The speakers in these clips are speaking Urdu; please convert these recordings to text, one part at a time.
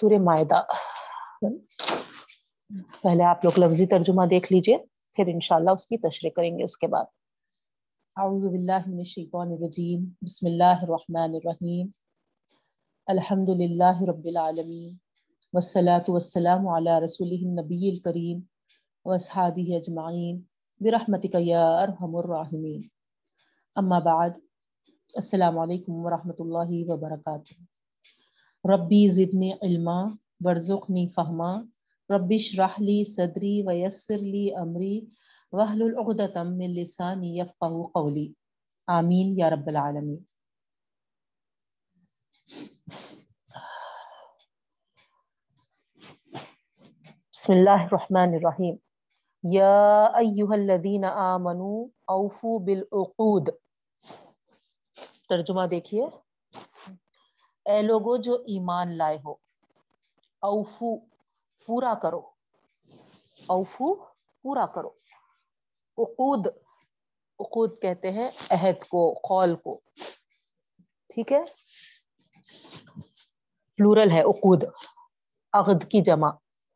سورہ معدہ پہلے آپ لوگ لفظی ترجمہ دیکھ لیجیے، پھر انشاءاللہ اس کی تشریح کریں گے اس کے بعد۔ اعوذ باللہ من الشیطان الرجیم۔ بسم اللہ الرحمن الرحیم۔ الحمد للہ رب العالمین۔ والصلاة والسلام علی رسوله النبی الکریم واصحابہ اجمعین۔ برحمتک یا ارحم الراحمین۔ اما بعد، السلام علیکم ورحمۃ اللہ وبرکاتہ۔ ربی زدنی علما، ورزقنی فہما ربش رحلی صدری ویسر لی امری وحل العقدتم من لسانی یفقہ قولی۔ آمین یا رب العالمین۔ بسم اللہ الرحمن الرحیم۔ یا ایہا الذین آمنوا اوفو بالعقود۔ ترجمہ دیکھیے۔ اے لوگو جو ایمان لائے ہو، اوفو پورا کرو۔ اوفو پورا کرو۔ اقود اقود کہتے ہیں عہد کو، قول کو۔ ٹھیک ہے؟ پلورل ہے اقود عقد کی جمع۔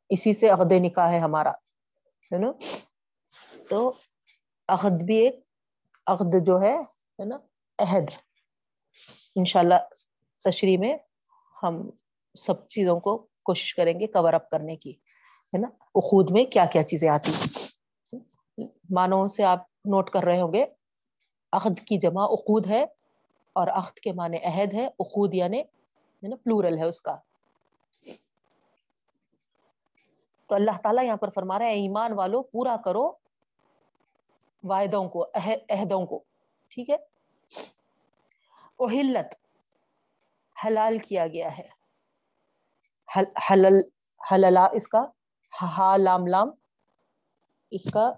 اسی سے عقد نکاح ہے ہمارا، ہے نا؟ تو عقد بھی ایک، عقد جو ہے نا؟ عہد۔ انشاءاللہ تشریح میں ہم سب چیزوں کو کوشش کریں گے کور اپ کرنے کی، ہے نا؟ اخود میں کیا کیا چیزیں آتی مانو سے آپ نوٹ کر رہے ہوں گے، عقد کی جمع اقود ہے اور عقد کے معنی عہد ہے اقود یعنی پلورل ہے اس کا۔ تو اللہ تعالیٰ یہاں پر فرما رہا ہے، ایمان والو، پورا کرو وعدوں کو عہدوں کو، ٹھیک ہے؟ اہلت حلال کیا گیا ہے۔ حلل، حللا، اس کا ہا، لام لام، اس کا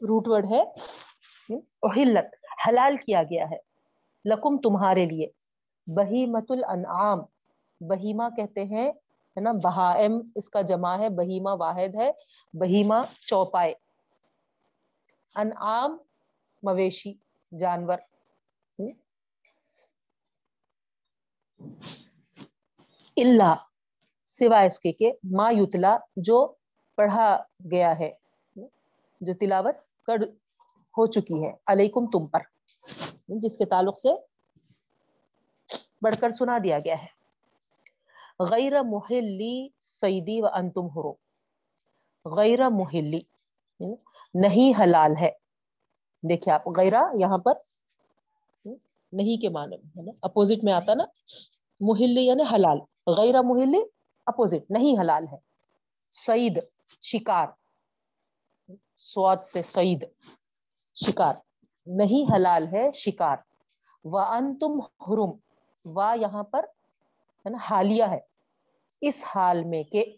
روٹ ورڈ ہے۔ اہلت حلال کیا گیا ہے۔ لکم تمہارے لیے۔ بہیمت الانعام بہیما کہتے ہیں، ہے نا، بہائم، اس کا جمع ہے بہیما واحد ہے بہیما چوپائے۔ انعام، مویشی، جانور۔ اللہ سوائے اس کے کہ ما یتلا، جو پڑھا گیا ہے، جو تلاوت کر ہو چکی ہے، علیکم تم پر، جس کے تعلق سے بڑھ کر سنا دیا گیا ہے۔ غیر محلی سعیدی و انتم ہرو غیر محلی یعنی نہیں حلال ہے۔ دیکھیں آپ، غیرہ یہاں پر نہیں کے معنی میں، ہے نا؟ اپوزٹ میں آتا نا محلی یعنی حلال، غیر محلی اپوزٹ نہیں حلال ہے۔ سعید، شکار۔ سواد سے سعید، شکار۔ نہیں حلال ہے، شکار۔ و انتم حرم۔ و یہاں پر، ہے نا، حالیہ ہے۔ اس حال میں کہ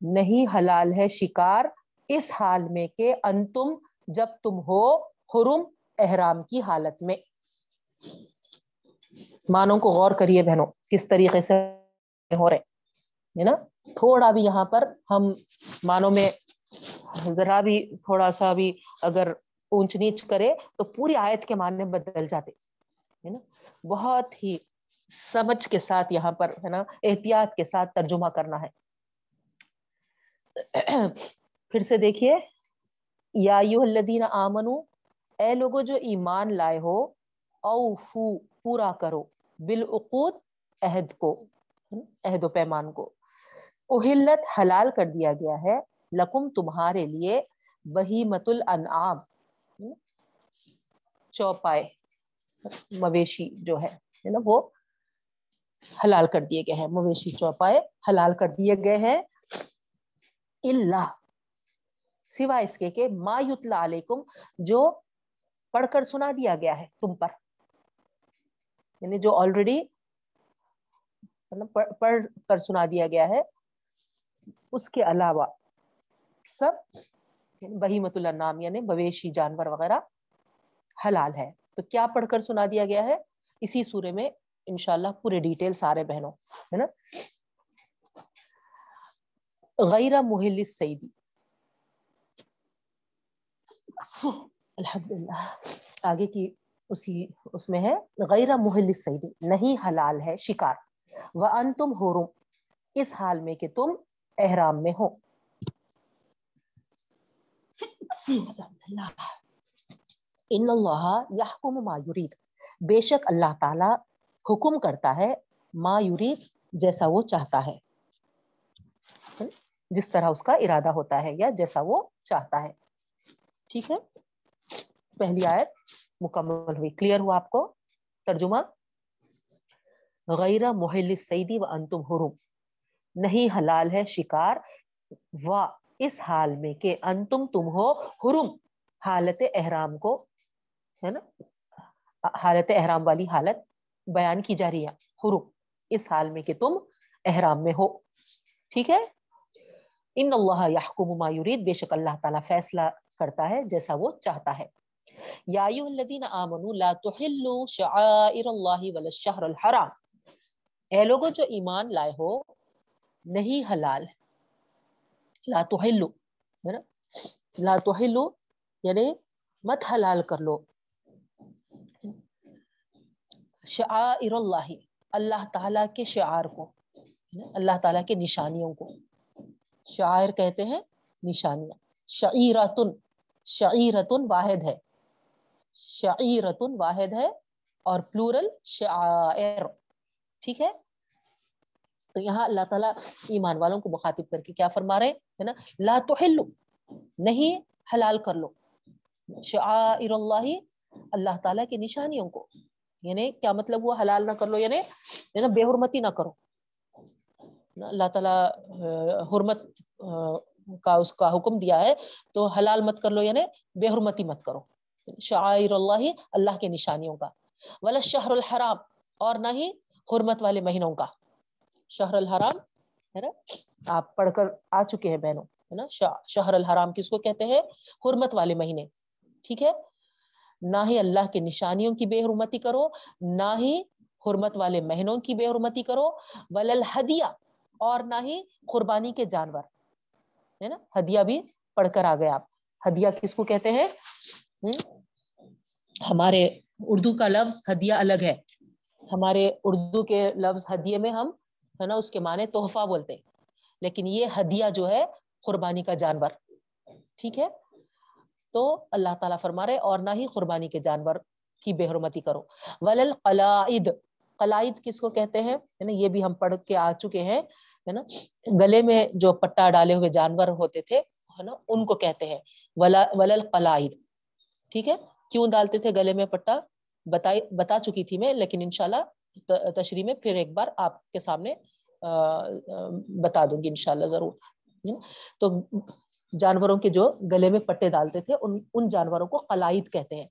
نہیں حلال ہے، شکار۔ اس حال میں کہ انتم جب تم ہو حرم احرام کی حالت میں۔ مانوں کو غور کریے بہنوں، کس طریقے سے ہو رہے ہے نا؟ تھوڑا بھی یہاں پر ہم مانوں میں ذرا بھی تھوڑا سا بھی اگر اونچ نیچ کرے تو پوری آیت کے معنی بدل جاتے، ہے نا؟ بہت ہی سمجھ کے ساتھ یہاں پر، ہے نا، احتیاط کے ساتھ ترجمہ کرنا ہے۔ پھر سے دیکھیے۔ یا الذین آمنو اے لوگوں جو ایمان لائے ہو، اوفو، پورا کرو۔ بالعقود، عہد کو، عہد و پیمان کو۔ اہلت حلال کر دیا گیا ہے، لکم تمہارے لیے بہیمت الانعام۔ چوپائے، مویشی جو ہے نا، وہ حلال کر دیے گئے ہیں۔ مویشی چوپائے حلال کر دیے گئے ہیں۔ اللہ، سوائے اس کے کہ ما یتلا علیکم، جو پڑھ کر سنا دیا گیا ہے تم پر۔ یعنی جو آلریڈی مطلب پڑھ کر سنا دیا گیا ہے، اس کے علاوہ سب یعنی بہیمت النام یعنی بویشی جانور وغیرہ حلال ہے۔ تو کیا پڑھ کر سنا دیا گیا ہے؟ اسی سورے میں انشاءاللہ پورے ڈیٹیل سارے بہنوں، ہے نا؟ غیر محل سعیدی الحمد للہ۔ آگے کی اسی، اس میں ہے، غیر محل سعیدی نہیں حلال ہے، شکار۔ وہ ان تم اس حال میں کہ تم احرام میں ہو۔ ان اللہ یحکم ما یرید بے شک اللہ تعالی حکم کرتا ہے ما یرید جیسا وہ چاہتا ہے۔ جس طرح اس کا ارادہ ہوتا ہے یا جیسا وہ چاہتا ہے۔ ٹھیک ہے؟ پہلی آیت مکمل ہوئی. کلیئر ہوا آپ کو؟ ترجمہ؟ غیر محل سعیدی و انتم حرم نہیں حلال ہے شکار و اس حال میں کہ انتم تم ہو حرم حالت احرام کو، ہے نا؟ حالت احرام والی حالت بیان کی جا رہی ہے حرم اس حال میں کہ تم احرام میں ہو. ٹھیک ہے؟ ان اللہ یحکم ما یرید. بے شک اللہ تعالیٰ فیصلہ کرتا ہے جیسا وہ چاہتا ہے. یا ایوہ الذین آمنوا لا تحلوا شعائر اللہ ولا الشہر الحرام. اے لوگوں جو ایمان لائے ہو، نہیں حلال، لا تحلوا، ہے نا؟ لا تحلوا یعنی مت حلال کر لو. شعائر اللہ اللہ تعالیٰ کے شعار کو اللہ تعالیٰ کے نشانیوں کو. شاعر کہتے ہیں نشانیاں. شعیرتن شعیرتن واحد ہے. شعیرتن واحد ہے اور پلورل شعائر۔ ٹھیک ہے؟ تو یہاں اللہ تعالیٰ ایمان والوں کو مخاطب کر کے کیا فرما رہے ہیں؟ نا؟ لا تحلو نہیں حلال کر لو۔ شعائر اللہ اللہ تعالیٰ کی نشانیوں کو۔ یعنی کیا مطلب وہ حلال نہ کر لو یعنی بے حرمتی نہ کرو۔ اللہ تعالیٰ حرمت کا اس کا حکم دیا ہے تو حلال مت کر لو یعنی بے حرمتی مت کرو۔ شاعر اللہ اللہ کے نشانیوں کا۔ ولا شہر الحرام، اور نہ ہی حرمت والے مہینوں کا۔ شہر الحرام، ہے نا؟ آپ پڑھ کر آ چکے ہیں بہنوں، ہے نا؟ شہر الحرام کس کو کہتے ہیں؟ حرمت والے مہینے، ٹھیک ہے؟ نہ ہی اللہ کے نشانیوں کی بے حرمتی کرو، نہ ہی حرمت والے مہینوں کی بے حرمتی کرو۔ ولل ہدیہ اور نہ ہی قربانی کے جانور، ہے نا؟ ہدیہ بھی پڑھ کر آ گئے آپ۔ ہدیہ کس کو کہتے ہیں؟ ہمارے اردو کا لفظ ہدیہ الگ ہے۔ ہمارے اردو کے لفظ ہدیے میں ہم، ہے نا، اس کے معنی تحفہ بولتے ہیں۔ لیکن یہ ہدیہ جو ہے، قربانی کا جانور۔ ٹھیک ہے؟ تو اللہ تعالیٰ فرما رہے اور نہ ہی قربانی کے جانور کی بے حرمتی کرو۔ ولل قلائد۔ قلائد کس کو کہتے ہیں؟ یہ بھی ہم پڑھ کے آ چکے ہیں، ہے نا۔ گلے میں جو پٹا ڈالے ہوئے جانور ہوتے تھے، ہے نا، ان کو کہتے ہیں۔ ولل قلائد۔ ٹھیک ہے؟ کیوں ڈالتے تھے گلے میں پٹا؟ بتائی بتا چکی تھی میں، لیکن انشاءاللہ تشریح میں پھر ایک بار آپ کے سامنے بتا دوں گی انشاءاللہ ضرور تو جانوروں کے جو گلے میں پٹے ڈالتے تھے، ان ان جانوروں کو قلائد کہتے ہیں۔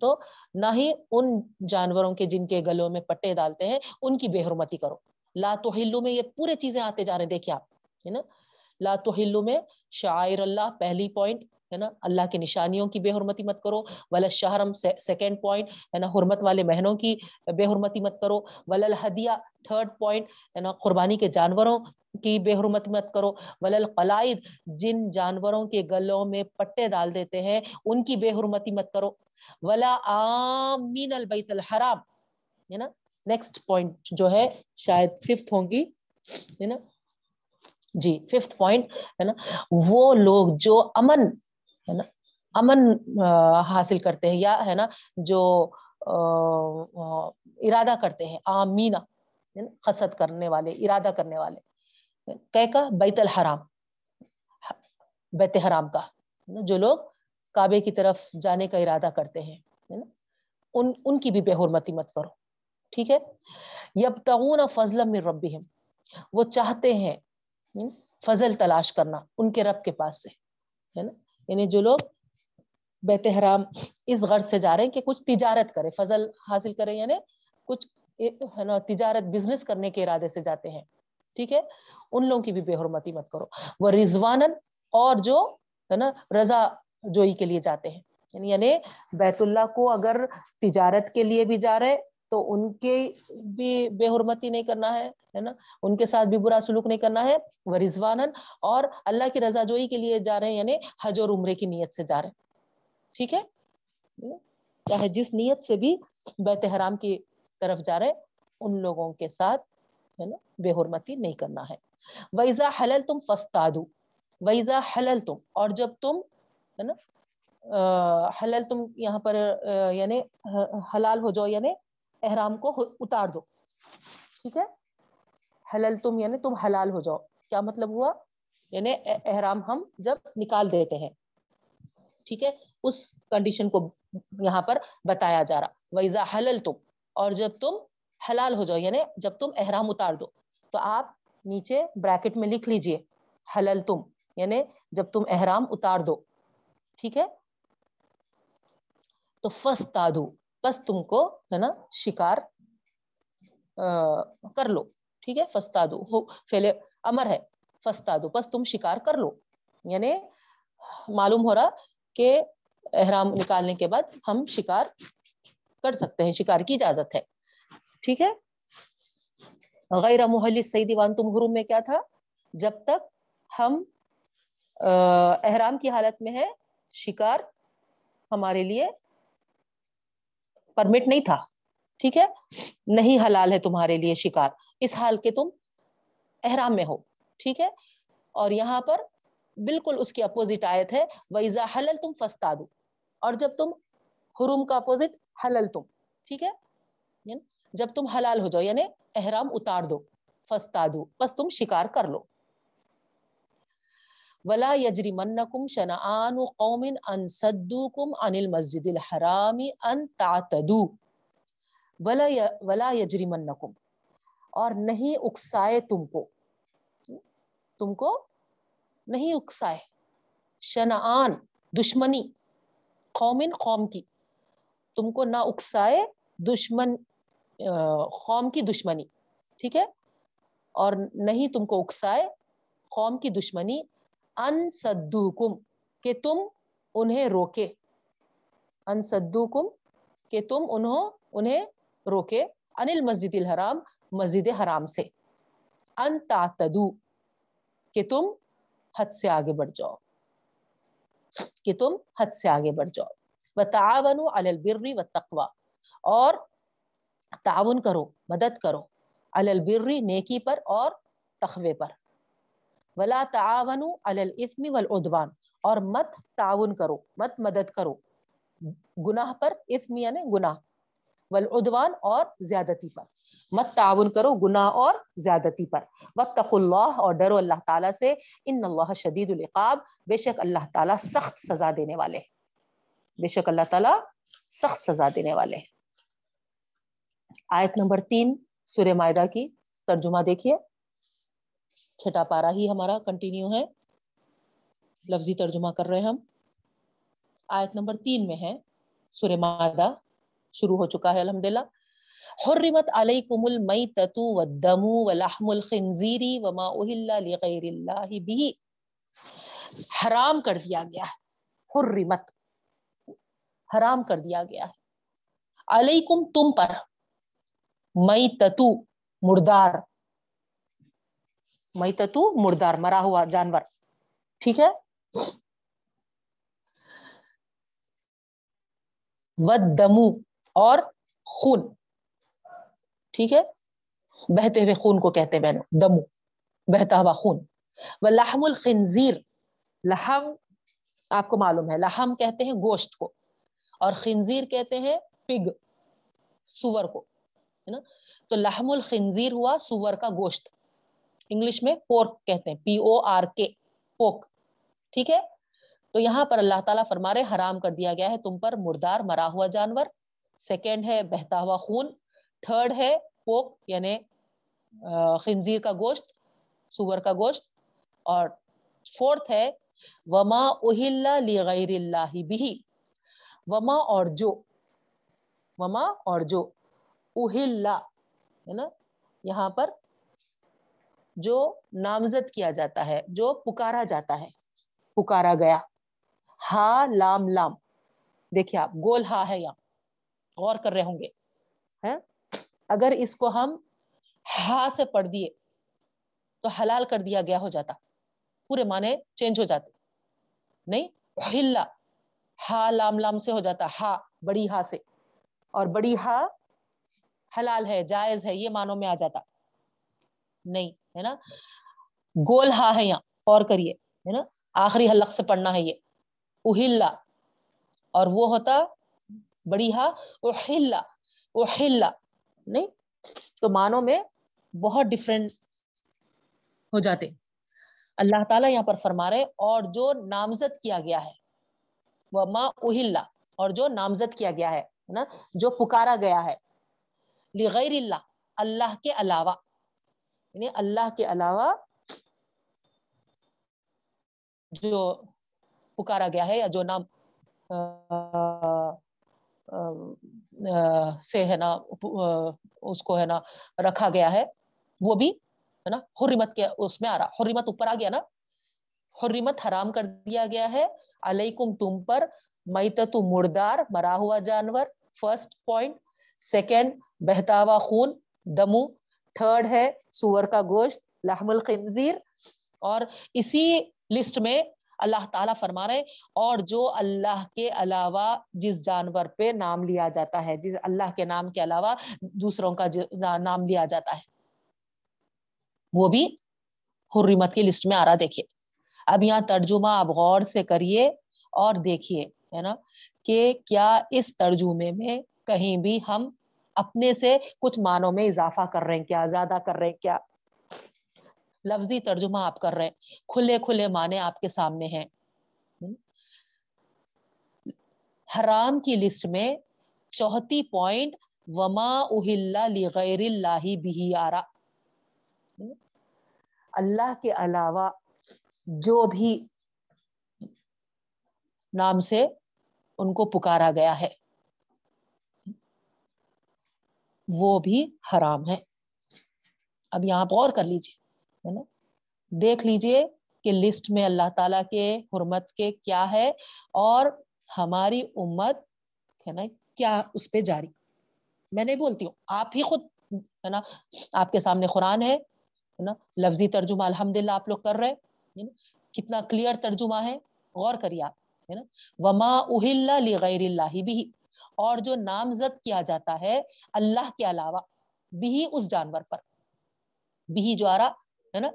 تو نہ ہی ان جانوروں کے جن کے گلوں میں پٹے ڈالتے ہیں، ان کی بے حرمتی کرو۔ لا تو ہلو میں یہ پورے چیزیں آتے جا رہے ہیں، دیکھیے آپ، ہے نا؟ لا تو ہلو میں شاعر اللہ پہلی پوائنٹ ہے نا؟ اللہ کی نشانیوں کی بے حرمتی مت کرو، ولا شہرم سیکنڈ پوائنٹ ہے نا؟ حرمت والے مہینوں کی بے حرمتی مت کرو ولل ہدیہ تھرڈ پوائنٹ ہے نا؟ قربانی کے جانوروں کی بے حرمتی مت کرو ولل قلائد جن جانوروں کے گلوں میں پٹے ڈال دیتے ہیں، ان کی بے حرمتی مت کرو، ولا آمین البیت الحرام، ہے نا؟ نیکسٹ پوائنٹ جو ہے، شاید ففتھ ہوں گی، ہے نا؟ جی ففتھ پوائنٹ ہے نا؟ وہ لوگ جو امن ہے نا، امن حاصل کرتے ہیں یا ہے نا، جو ارادہ کرتے ہیں آمینا خسد کرنے والے، ارادہ کرنے والے۔ کہ کا، بیت الحرام، بیت حرام کا جو لوگ کعبے کی طرف جانے کا ارادہ کرتے ہیں ان ان کی بھی بے حرمتی مت کرو، ٹھیک ہے۔ یب تغون فضل میں رب وہ چاہتے ہیں فضل تلاش کرنا، ان کے رب کے پاس سے، ہے نا یعنی جو لوگ بیت حرام اس غرض سے جا رہے ہیں کہ کچھ تجارت کرے فضل حاصل کرے یعنی کچھ تجارت بزنس کرنے کے ارادے سے جاتے ہیں۔ ٹھیک ہے؟ ان لوگوں کی بھی بے حرمتی مت کرو۔ وہ رضوان اور جو ہے نا، رضا جوئی کے لیے جاتے ہیں۔ یعنی, یعنی بیت اللہ کو اگر تجارت کے لیے بھی جا رہے تو ان کے بھی بے حرمتی نہیں کرنا ہے نا؟ ان کے ساتھ بھی برا سلوک نہیں کرنا ہے، وہ رضوان اور اللہ کی رضا جوئی کے لیے جا رہے ہیں یعنی حج اور عمرے کی نیت سے جا رہے ہیں۔ ٹھیک ہے؟ چاہے جس نیت سے بھی بیت حرام کی طرف جا رہے ان لوگوں کے ساتھ، ہے نا، بے حرمتی نہیں کرنا ہے۔ ویزا حلل تم فستادو ویزا حلل تم اور جب تم، ہے نا حلل تم یہاں پر یعنی حلال ہو جاؤ یعنی احرام کو اتار دو۔ ٹھیک ہے؟ حلل تم یعنی تم حلال ہو جاؤ۔ کیا مطلب ہوا؟ یعنی احرام ہم جب نکال دیتے ہیں۔ ٹھیک ہے؟ اس کنڈیشن کو یہاں پر بتایا جا رہا۔ ویزا حلل تم اور جب تم حلال ہو جاؤ یعنی جب تم احرام اتار دو۔ تو آپ نیچے بریکٹ میں لکھ لیجیے۔ حلل تم یعنی جب تم احرام اتار دو۔ ٹھیک ہے؟ تو فس تادو بس تم کو، ہے نا، شکار کر لو، ٹھیک ہے فستادو ہو فیلے امر ہے فستادو بس تم شکار کر لو یعنی معلوم ہو رہا کہ احرام نکالنے کے بعد ہم شکار کر سکتے ہیں، شکار کی اجازت ہے، ٹھیک ہے، غیر محل سی دیوان تم حروم میں کیا تھا، جب تک ہم احرام کی حالت میں ہے، شکار ہمارے لیے پرمٹ نہیں تھا۔ ٹھیک ہے؟ نہیں حلال ہے تمہارے لیے شکار۔ اس حال کے تم احرام میں ہو۔ ٹھیک ہے؟ اور یہاں پر بالکل اس کی اپوزٹ آیت ہے۔ ویزا حلل تم فستا دو اور جب تم حروم کا اپوزٹ حلل تم ٹھیک ہے؟ یعنی جب تم حلال ہو جاؤ یعنی احرام اتار دو۔ فستا دو بس تم شکار کر لو۔ ولا یجری منکم شنآن قوم ان صدوکم عن المسجد الحرام ان تعتدو ولا ولا یجری منکم اور نہیں اکسائے تم کو۔ تم کو نہیں اکسائے۔ شنآن، دشمنی، قوم قوم کی۔ تم کو نہ اکسائے دشمن قوم کی دشمنی، ٹھیک ہے؟ اور نہیں تم کو اکسائے قوم کی دشمنی۔ ان صدوکم کہ تم انہیں روکے۔ ان صدوکم کہ تم انہوں، انہیں روکے۔ انل مسجد الحرام، مسجد حرام سے۔ ان تعتدو کہ تم حد سے آگے بڑھ جاؤ۔ کہ تم حد سے آگے بڑھ جاؤ۔ وتعاونوا علی البر والتقوى اور تعاون کرو، مدد کرو۔ علی البر، نیکی پر اور تقوی پر۔ ولا تعاونوا علی الاثم والعدوان اور مت تعاون کرو، مت مدد کرو۔ گناہ پر اسم یعنی گناہ۔ والعدوان اور زیادتی پر۔ مت تعاون کرو گناہ اور زیادتی پر۔ واتقوا اللہ اور ڈرو اللہ تعالیٰ سے۔ ان اللہ شدید العقاب۔ بے شک اللہ تعالیٰ سخت سزا دینے والے بے شک اللہ تعالیٰ سخت سزا دینے والے آیت نمبر تین، سورہ معدہ کی ترجمہ دیکھیے۔ چھٹا پارا ہی ہمارا کنٹینیو ہے۔ لفظی ترجمہ کر رہے ہیں ہم۔ آیت نمبر تین میں ہے۔ سورہ معدہ شروع ہو چکا ہے الحمد للہ حرمت علیکم المیتۃ والدم ولحم الخنزیر وما اہل لغیر اللہ به۔ حرام کر دیا گیا ہے۔ حرمت۔ حرام کر دیا گیا ہے۔ علیکم تم پر میتۃ مردار میتتو، مردار مرا ہوا جانور۔ ٹھیک ہے؟ ودمو اور خون۔ ٹھیک ہے؟ بہتے ہوئے خون کو کہتے ہیں بہنوں۔ دمو، بہتا ہوا خون۔ و لحم الخنزیر، لحم آپ کو معلوم ہے، لحم کہتے ہیں گوشت کو۔ اور خنزیر کہتے ہیں پگ، سور کو، ہے نا؟ تو لحم الخنزیر ہوا سور کا گوشت۔ انگلش میں پورک کہتے ہیں پی او آر کے پوک ٹھیک ہے؟ تو یہاں پر اللہ تعالیٰ فرما رہے حرام کر دیا گیا ہے تم پر، مردار، مرا ہوا جانور سیکنڈ ہے بہتا ہوا خون تھرڈ ہے پوک یعنی خنزیر کا گوشت، سور کا گوشت، اور فورتھ ہے، وما اہل لغیر اللہ بھی وما اور جو، وما اور جو اہل ہے نا؟ یہاں پر جو نامزد کیا جاتا ہے، جو پکارا جاتا ہے، پکارا گیا۔ ہا، لام لام۔ دیکھیے آپ، گول ہا ہے یہاں۔ غور کر رہے ہوں گے۔ اگر اس کو ہم ہا سے پڑھ دیے، تو حلال کر دیا گیا ہو جاتا۔ پورے معنی چینج ہو جاتے۔ نہیں ہلا ہا، لام لام سے ہو جاتا۔ ہا، بڑی ہا سے۔ اور بڑی ہا حلال ہے، جائز ہے، یہ معنوں میں آ جاتا۔ نہیں ہے نا؟ گول ہا ہے یہاں اور کریے، ہے نا؟ آخری حلق سے پڑھنا ہے یہ۔ اہلا اور وہ ہوتا بڑی ہا اہلا اہلا نہیں؟ تو مانو میں بہت ڈفرینٹ ہو جاتے۔ اللہ تعالیٰ یہاں پر فرما رہے، اور جو نامزد کیا گیا ہے۔ وہ ماں اہلا اور جو نامزد کیا گیا ہے نا؟ جو پکارا گیا ہے۔ لغیر اللہ اللہ کے علاوہ۔ یعنی اللہ کے علاوہ جو پکارا گیا ہے یا جو نام سے ہے نا اس کو ہے نا رکھا گیا ہے، وہ بھی ہے نا حرمت کے اس میں آ رہا، حرمت اوپر آ گیا نا، حرمت حرام کر دیا گیا ہے، علیکم تم پر میتت مردار، مرا ہوا جانور فرسٹ پوائنٹ سیکنڈ بہتا ہوا خون، دمو تھرڈ ہے سور کا گوشت، لحم الخنزیر، اور اسی لسٹ میں اللہ تعالیٰ فرما رہے اور جو اللہ کے علاوہ جس جانور پہ نام لیا جاتا ہے، جس اللہ کے نام کے علاوہ دوسروں کا نام لیا جاتا ہے۔ وہ بھی حرمت کی لسٹ میں آ رہا، دیکھیے۔ اب یہاں ترجمہ آپ غور سے کریے اور دیکھیے، ہے نا، کہ کیا اس ترجمے میں کہیں بھی ہم اپنے سے کچھ معنوں میں اضافہ کر رہے ہیں کیا، زیادہ کر رہے ہیں کیا؟ لفظی ترجمہ آپ کر رہے ہیں۔ کھلے کھلے معنی آپ کے سامنے ہیں۔ حرام کی لسٹ میں چوتھی پوائنٹ، وما لغیر اللہ بھی آرا اللہ کے علاوہ جو بھی نام سے ان کو پکارا گیا ہے۔ وہ بھی حرام ہے۔ اب یہاں آپ غور کر لیجیے ہے نا؟ دیکھ لیجیے کہ لسٹ میں اللہ تعالی کے حرمت کے کیا ہے اور ہماری امت، ہے نا، کیا اس پہ جاری۔ میں نہیں بولتی ہوں، آپ ہی خود، ہے نا، آپ کے سامنے قرآن ہے نا؟ لفظی ترجمہ الحمد للہ آپ لوگ کر رہے کتنا کلیئر ترجمہ ہے، غور کریے آپ، ہے نا؟ وما اہل لغیر اللہ بھی اور جو نامزد کیا جاتا ہے اللہ کے علاوہ، بھی اس جانور پر۔ بھی جو آ رہا ہے نا؟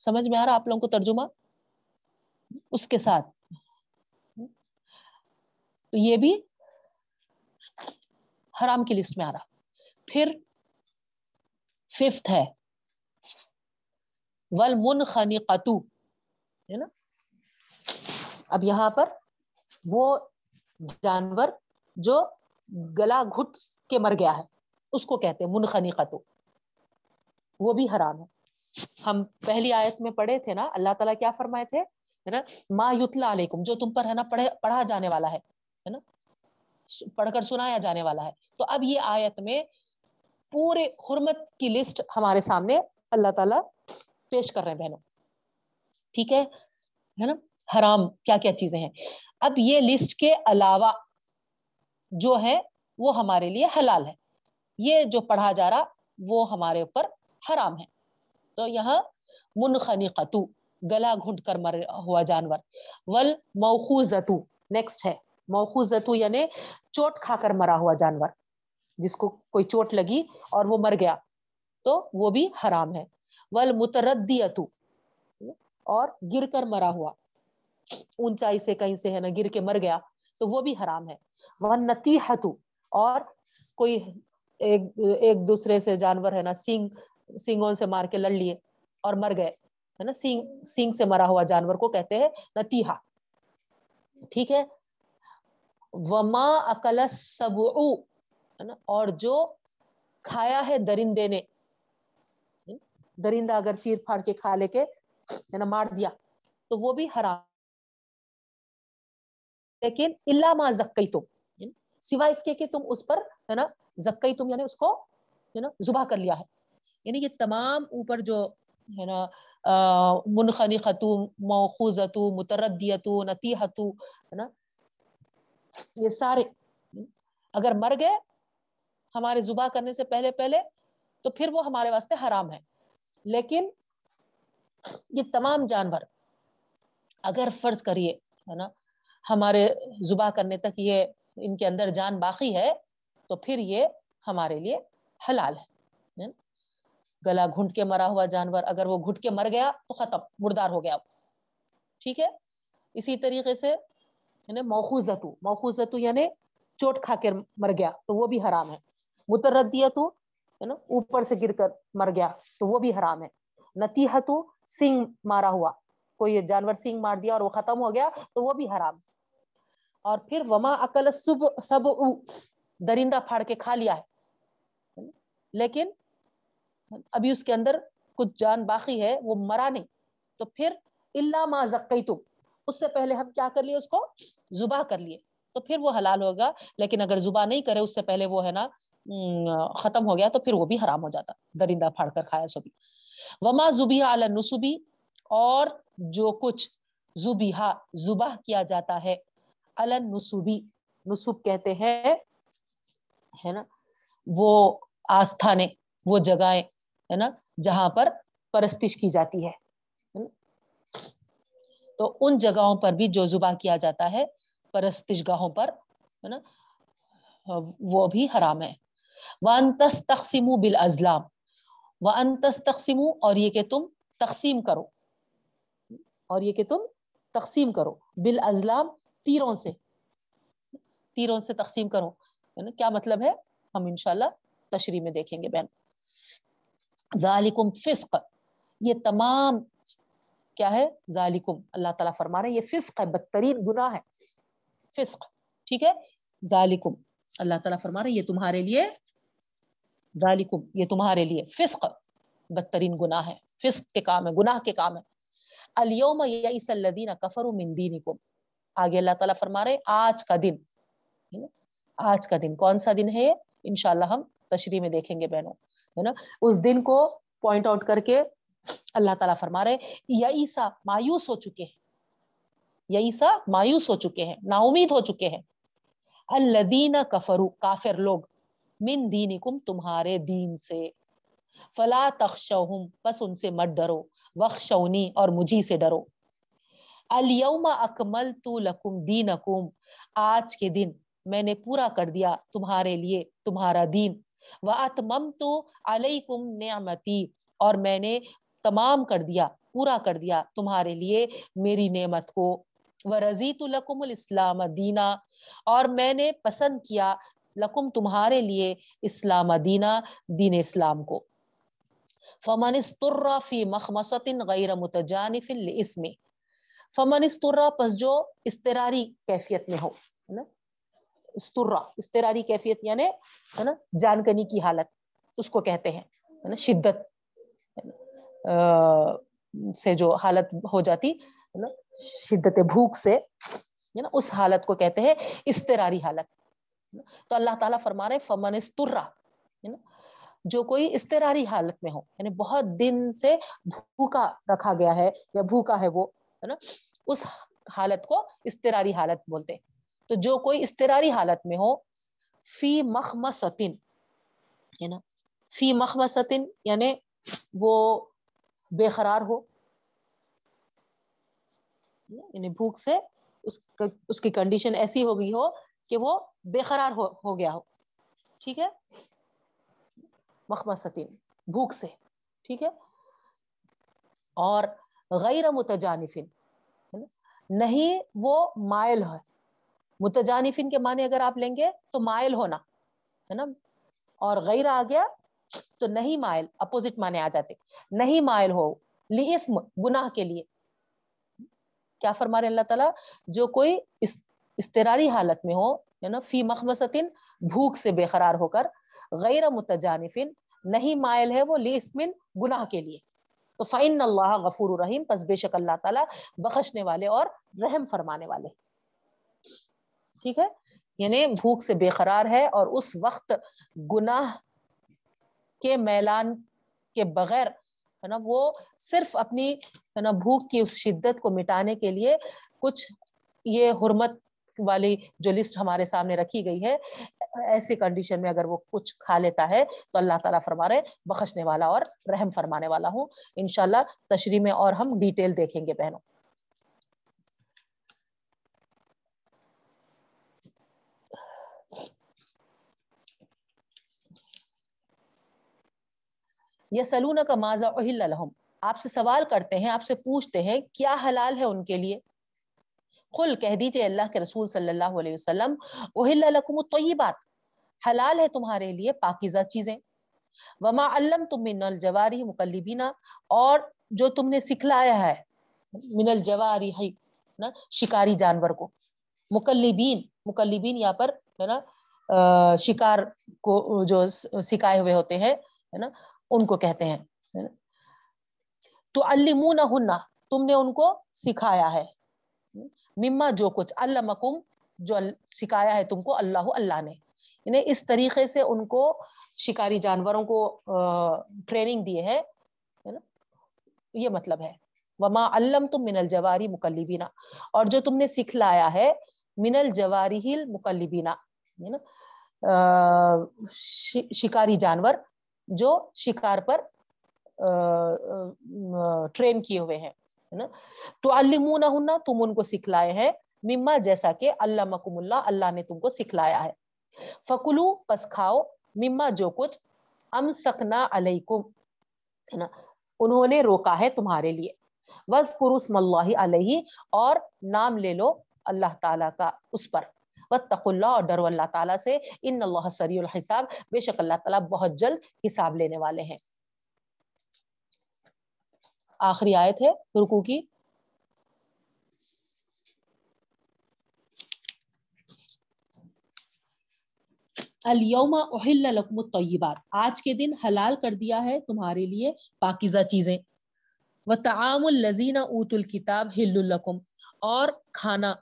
سمجھ میں آ رہا آپ لوگوں کو ترجمہ؟ اس کے ساتھ۔ تو یہ بھی حرام کی لسٹ میں آ رہا۔ پھر ففتھ ہے۔ ول من خنی ہے نا؟ اب یہاں پر وہ جانور جو گلا گھٹ کے مر گیا ہے، اس کو کہتے ہیں منخنی قطو وہ بھی حرام ہے۔ ہم پہلی آیت میں پڑھے تھے نا، اللہ تعالیٰ کیا فرمائے تھے؟ ما یتلا علیکم، جو تم پر ہے نا، پڑھے، پڑھا جانے والا ہے۔ نا؟ پڑھ کر سنایا جانے والا ہے۔ تو اب یہ آیت میں پورے حرمت کی لسٹ ہمارے سامنے اللہ تعالیٰ پیش کر رہے ہیں بہنوں۔ ٹھیک ہے؟ ہے نا؟ حرام کیا کیا چیزیں ہیں۔ اب یہ لسٹ کے علاوہ جو ہے وہ ہمارے لیے حلال ہے یہ جو پڑھا جا رہا وہ ہمارے اوپر حرام ہے تو یہاں منخنی قطو گلا گھنٹ کر مر ہوا جانور۔ ول موخوزتو نیکسٹ ہے۔ موخوزتو یعنی چوٹ کھا کر مرا ہوا جانور۔ جس کو کوئی چوٹ لگی اور وہ مر گیا، تو وہ بھی حرام ہے۔ ول متردیتو، اور گر کر مرا ہوا۔ اونچائی سے کہیں سے ہے نا، گر کے مر گیا، تو وہ بھی حرام ہے۔ وہ نتی اور کوئی ایک ایک دوسرے سے جانور ہے نا، سینگ، سینگوں سے مار کے لڑ لیے اور مر گئے، ہے نا، سینگ سینگ سے مرا ہوا جانور کو کہتے ہیں نتیحا ٹھیک ہے؟ وما اکل سب اور جو کھایا ہے درندے نے، درندہ اگر چیر پھاڑ کے کھا لے کے، ہے نا، مار دیا، تو وہ بھی حرام۔ لیکن اللہ ما زکی تم سوائے اس کے کہ تم اس پر ہے نا زکی تم یعنی اس کو ہے نا زبا کر لیا ہے. یعنی یہ تمام اوپر جو ہے نا منخنی خطو موخوزتو متردیتو نتیحتو ہے نا یہ سارے اگر مر گئے ہمارے زبا کرنے سے پہلے پہلے تو پھر وہ ہمارے واسطے حرام ہے. لیکن یہ تمام جانور اگر فرض کریے ہے نا ہمارے زبا کرنے تک یہ ان کے اندر جان باقی ہے، تو پھر یہ ہمارے لیے حلال ہے۔ گلا گھنٹ کے مرا ہوا جانور اگر وہ گھٹ کے مر گیا تو ختم، مردار ہو گیا۔ ٹھیک ہے؟ اسی طریقے سے یعنی موخوزتو موخوزتو یعنی چوٹ کھا کے مر گیا تو وہ بھی حرام ہے۔ متردیتو ہے نا اوپر سے گر کر مر گیا تو وہ بھی حرام ہے۔ نتیحتو، سنگ مارا ہوا، کوئی جانور سنگ مار دیا اور وہ ختم ہو گیا تو وہ بھی حرام۔ اور پھر وما عقل سب سب درندہ پھاڑ کے کھا لیا ہے۔ لیکن ابھی اس کے اندر کچھ جان باقی ہے، وہ مرا نہیں۔ تو پھر اللہ ما زکیتم اس سے پہلے ہم کیا کر لیے اس کو؟ زبا کر لیے۔ تو پھر وہ حلال ہوگا، لیکن اگر زبا نہیں کرے، اس سے پہلے وہ ہے نا ختم ہو گیا تو پھر وہ بھی حرام ہو جاتا۔ درندہ پھاڑ کر کھایا سو بھی۔ وما زبی علی نسبی اور جو کچھ زبیحا زبا کیا جاتا ہے الن نصوبی نصوب کہتے ہیں، ہے نا؟ وہ آستھانے، وہ جگہیں، ہے نا؟ جہاں پر پرستش کی جاتی ہے تو ان جگہوں پر بھی جو زبا کیا جاتا ہے، پرستش گاہوں پر، ہے نا؟ وہ بھی حرام ہے۔ وہ انتس تقسیم بال ازلام وہ انتس تقسیم اور یہ کہ تم تقسیم کرو۔ اور یہ کہ تم تقسیم کرو۔ بال ازلام تیروں سے تیروں سے تقسیم کرو۔ یعنی کیا مطلب ہے؟ ہم انشاءاللہ تشریح میں دیکھیں گے بہن۔ ذالکم فسق۔ یہ تمام کیا ہے؟ ذالکم۔ اللہ تعالیٰ فرما رہے یہ فسق ہے، بدترین گناہ ہے۔ فسق۔ ٹھیک ہے؟ ذالکم۔ اللہ تعالیٰ فرما رہے یہ تمہارے لیے۔ ذالکم۔ یہ تمہارے لیے۔ فسق۔ بدترین گناہ ہے۔ فسق کے کام ہے، گناہ کے کام ہے۔ الیوم یئس الذین کفروا من دینکم۔ آگے اللہ تعالیٰ فرما رہے آج کا دن۔ آج کا دن۔ کون سا دن ہے؟ انشاءاللہ ہم تشریح میں دیکھیں گے بہنوں۔ ہے نا؟ اس دن کو پوائنٹ آؤٹ کر کے اللہ تعالیٰ فرما رہے یا عیسا مایوس ہو چکے ہیں۔ یا عیسا مایوس ہو چکے ہیں نا امید ہو چکے ہیں۔ الدین کفرو کافر لوگ، من دینکم تمہارے دین سے۔ فلا تخشوہم بس ان سے مت ڈرو۔ وخشونی اور مجھی سے ڈرو۔ الیوم اکملت لکم دینکم، آج کے دن میں نے پورا کر دیا تمہارے لیے تمہارا دین۔ و اتمم وَأَتْمَمْتُ عَلَيْكُمْ نِعْمَتِي، اور میں نے تمام کر دیا، پورا کر دیا تمہارے لیے میری نعمت کو۔ وَرَزِيتُ لَكُمُ الْإِسْلَامَ دِينَ اور میں نے پسند کیا لکم تمہارے لیے اسلام دینا دین اسلام کو۔ فمن استر فی مخمصت غیر متجانف لاسم فمن استر پس جو استراری کیفیت میں ہو، ہے نا؟ استرا استراری کیفیت یعنی ہے نا، جانکنی کی حالت، اس کو کہتے ہیں نا، شدت سے جو حالت ہو جاتی، ہے نا، شدت بھوک سے، ہے نا، اس حالت کو کہتے ہیں استراری حالت تو اللہ تعالیٰ فرما رہے فمن استرا جو کوئی استراری حالت میں ہو یعنی بہت دن سے بھوکا رکھا گیا ہے یا بھوکا ہے وہ ہے نا، اس حالت کو استراری حالت بولتے ہیں۔ تو جو کوئی استراری حالت میں ہو، فی مخمصتن، ہے نا، فی مخمصتن یعنی وہ بے قرار ہو یعنی بھوک سے اس اس کی کنڈیشن ایسی ہو گئی ہو کہ وہ بے قرار ہو ہو گیا ہو۔ ٹھیک ہے؟ مخمصتن، بھوک سے، ٹھیک ہے؟ اور غیر متجانفن نہیں، وہ مائل ہے۔ متجانفین کے معنی اگر آپ لیں گے تو مائل ہونا، ہے نا؟ اور غیر آ گیا تو نہیں مائل، اپوزٹ معنی آ جاتے۔ نہیں مائل ہو لیسم گناہ کے لیے۔ کیا فرما رہے اللہ تعالیٰ؟ جو کوئی استراری حالت میں ہو، ہے نا؟ فی مخمصتن، بھوک سے بے قرار ہو کر، غیر متجانفن نہیں مائل ہے وہ لیسمن گناہ کے لیے۔ تو فائن اللہ غفور الرحیم پس بے شک اللہ تعالیٰ بخشنے والے اور رحم فرمانے والے۔ ٹھیک ہے؟ یعنی بھوک سے بے قرار ہے اور اس وقت گناہ کے میلان کے بغیر، ہے نا، وہ صرف اپنی، ہے نا، بھوک کی اس شدت کو مٹانے کے لیے کچھ یہ حرمت والی جو لسٹ ہمارے سامنے رکھی گئی ہے، ایسی کنڈیشن میں اگر وہ کچھ کھا لیتا ہے تو اللہ تعالیٰ فرما رہے، بخشنے والا اور رحم فرمانے والا ہوں۔ انشاءاللہ تشریح میں اور ہم ڈیٹیل دیکھیں گے بہنوں۔ یہ سلون کا ماضا الحم آپ سے سوال کرتے ہیں، آپ سے پوچھتے ہیں، کیا حلال ہے ان کے لیے؟ خل کہہ دیجیے اللہ کے رسول صلی اللہ علیہ وسلم اہل لکم الطیبات حلال ہے تمہارے لیے پاکیزہ چیزیں۔ وما علم تم من الجواری مقلبینا اور جو تم نے سکھلایا ہے من الجواری ہے نا، شکاری جانور کو۔ مقلبین مقلبین یہاں پر، ہے نا شکار کو جو سکھائے ہوئے ہوتے ہیں، ہے نا، ان کو کہتے ہیں تو المون تم نے ان کو سکھایا ہے۔ مما جو کچھ علمکم، جو سکھایا ہے تم کو، اللہ اللہ نے۔ یعنی اس طریقے سے ان کو شکاری جانوروں کو ٹریننگ دیے ہے نا؟ یہ مطلب ہے۔ وما علم تم من الجواری مکلبینا اور جو تم نے سکھلایا ہے، من الجواری ہل مکلبینا شکاری جانور جو شکار پر ٹرین کیے ہوئے ہیں۔ ہے نا؟ تو علمون تم ان کو سکھلائے ہیں۔ مما، جیسا کہ اللہ مکم اللہ اللہ نے تم کو سکھلایا ہے۔ فکلو پس کھاؤ۔ مما، جو کچھ۔ ام سکنا علیکم ہے نا؟ انہوں نے روکا ہے تمہارے لیے۔ وز قرسم اللہ علیہ اور نام لے لو اللہ تعالیٰ کا اس پر۔ وتق اللہ اور ڈرو اللہ تعالیٰ سے۔ ان اللہ سری الحساب۔ بے شک اللہ تعالیٰ بہت جلد حساب لینے والے ہیں۔ آخری آیت ہے رکو کی۔ الیوم احل لکم الطیبات۔ آج کے دن حلال کر دیا ہے تمہارے لیے پاکیزہ چیزیں۔ وتعام الذین اوت الکتاب حل لکم اور کھانا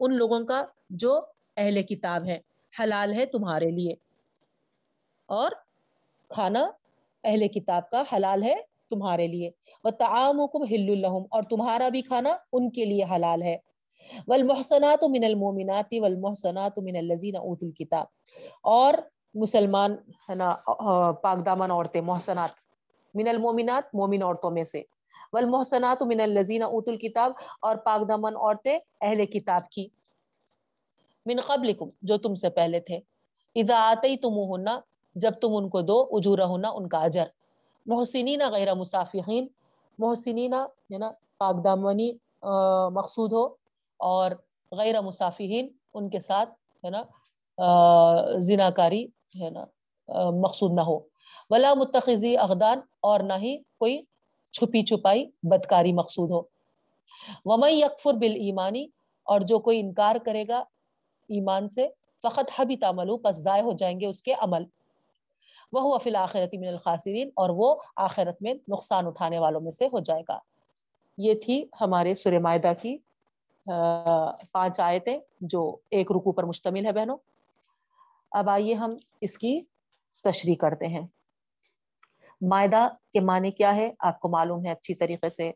ان لوگوں کا جو اہل کتاب ہے حلال ہے تمہارے لیے۔ اور کھانا اہل کتاب کا حلال ہے تمہارے لیے۔ وہ وتعامکم حل لہم اور تمہارا بھی کھانا ان کے لیے حلال ہے۔ والمحسنات من المؤمنات والمحسنات من الذين اوتوا الكتاب۔ اور مسلمان ہے نا پاک دامن عورتیں، محسنات۔ من المؤمنات، مومن عورتوں میں سے۔ والمحسنات من الذين اوتوا الكتاب، اور پاک دامن عورتیں اہل کتاب کی۔ من قبلکم جو تم سے پہلے تھے۔ اذا آتیتموہن جب تم ان کو دو اجورہن ان کا اجر۔ محسنین غیر مسافحین، محسنین ہے نا پاک دامنی مقصود ہو، اور غیر مسافین ان کے ساتھ ہے نا زنا کاری ہے نا مقصود نہ ہو۔ ولا متخذی اغدان، اور نہ ہی کوئی چھپی چھپائی، بدکاری مقصود ہو۔ ومن یکفر بالایمانی، اور جو کوئی انکار کرے گا ایمان سے، فقط حبی تعملو پس ضائع ہو جائیں گے اس کے عمل۔ وہ فی الآخرت من الخاسرین اور وہ آخرت میں نقصان اٹھانے والوں میں سے ہو جائے گا۔ یہ تھی ہمارے سورہ معدہ کی پانچ آیتیں جو ایک رکو پر مشتمل ہے بہنوں۔ اب آئیے ہم اس کی تشریح کرتے ہیں۔ معدہ کے معنی کیا ہے؟ آپ کو معلوم ہے، اچھی طریقے سے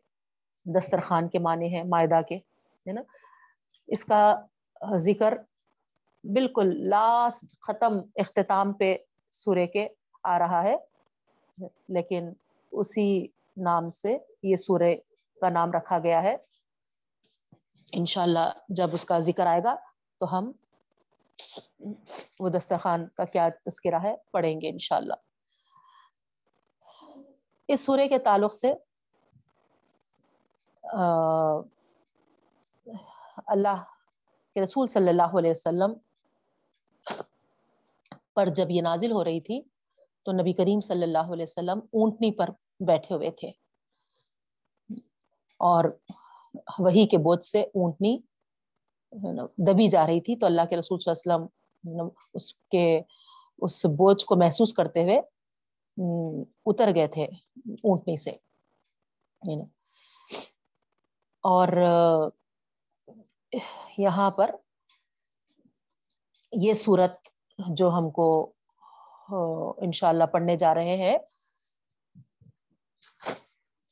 دسترخوان کے معنی ہے معدہ کے، ہے نا؟ اس کا ذکر بالکل لاسٹ ختم اختتام پہ سورے کے آ رہا ہے۔ لیکن اسی نام سے یہ سورے کا نام رکھا گیا ہے۔ انشاءاللہ جب اس کا ذکر آئے گا تو ہم وہ دسترخوان کا کیا تذکرہ ہے پڑھیں گے انشاءاللہ۔ اس سورے کے تعلق سے اللہ کے رسول صلی اللہ علیہ وسلم پر جب یہ نازل ہو رہی تھی تو نبی کریم صلی اللہ علیہ وسلم اونٹنی پر بیٹھے ہوئے تھے۔ اور وہی کے بوجھ سے اونٹنی دبی جا رہی تھی۔ تو اللہ کے رسول صلی اللہ علیہ وسلم اس کے اس بوجھ کو محسوس کرتے ہوئے اتر گئے تھے اونٹنی سے۔ اور یہاں پر یہ صورت جو ہم کو انشاءاللہ پڑھنے جا رہے ہیں۔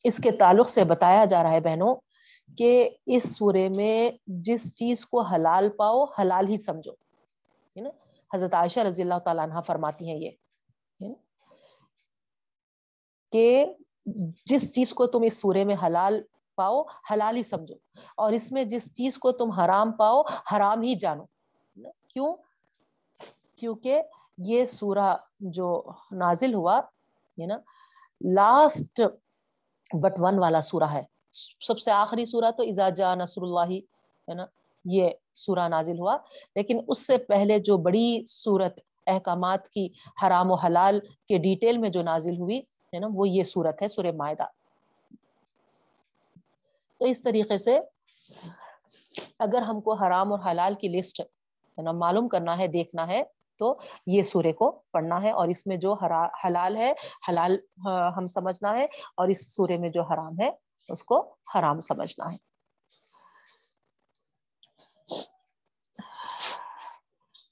اس کے تعلق سے بتایا جا رہا ہے بہنوں کہ اس سورے میں جس چیز کو حلال پاؤ، حلال ہی سمجھو۔ ہے نا؟ حضرت عائشہ رضی اللہ تعالیٰ عنہ فرماتی ہیں یہ۔ کہ جس چیز کو تم اس سورے میں حلال پاؤ، حلال ہی سمجھو۔ اور اس میں جس چیز کو تم حرام پاؤ، حرام ہی جانو۔ کیوں؟ کیونکہ یہ سورہ جو نازل ہوا، ہے نا لاسٹ بٹ ون والا سورہ ہے۔ سب سے آخری سورہ تو ازا جا نصر اللہ، ہے نا، یہ سورہ نازل ہوا۔ لیکن اس سے پہلے جو بڑی صورت احکامات کی حرام و حلال کے ڈیٹیل میں جو نازل ہوئی، ہے نا، وہ یہ صورت ہے، سورہ معدہ تو اس طریقے سے اگر ہم کو حرام اور حلال کی لسٹ ہے نا، معلوم کرنا ہے، دیکھنا ہے تو یہ سورے کو پڑھنا ہے اور اس میں جو حلال ہے، حلال ہم سمجھنا ہے اور اس سورے میں جو حرام ہے، اس کو حرام سمجھنا ہے۔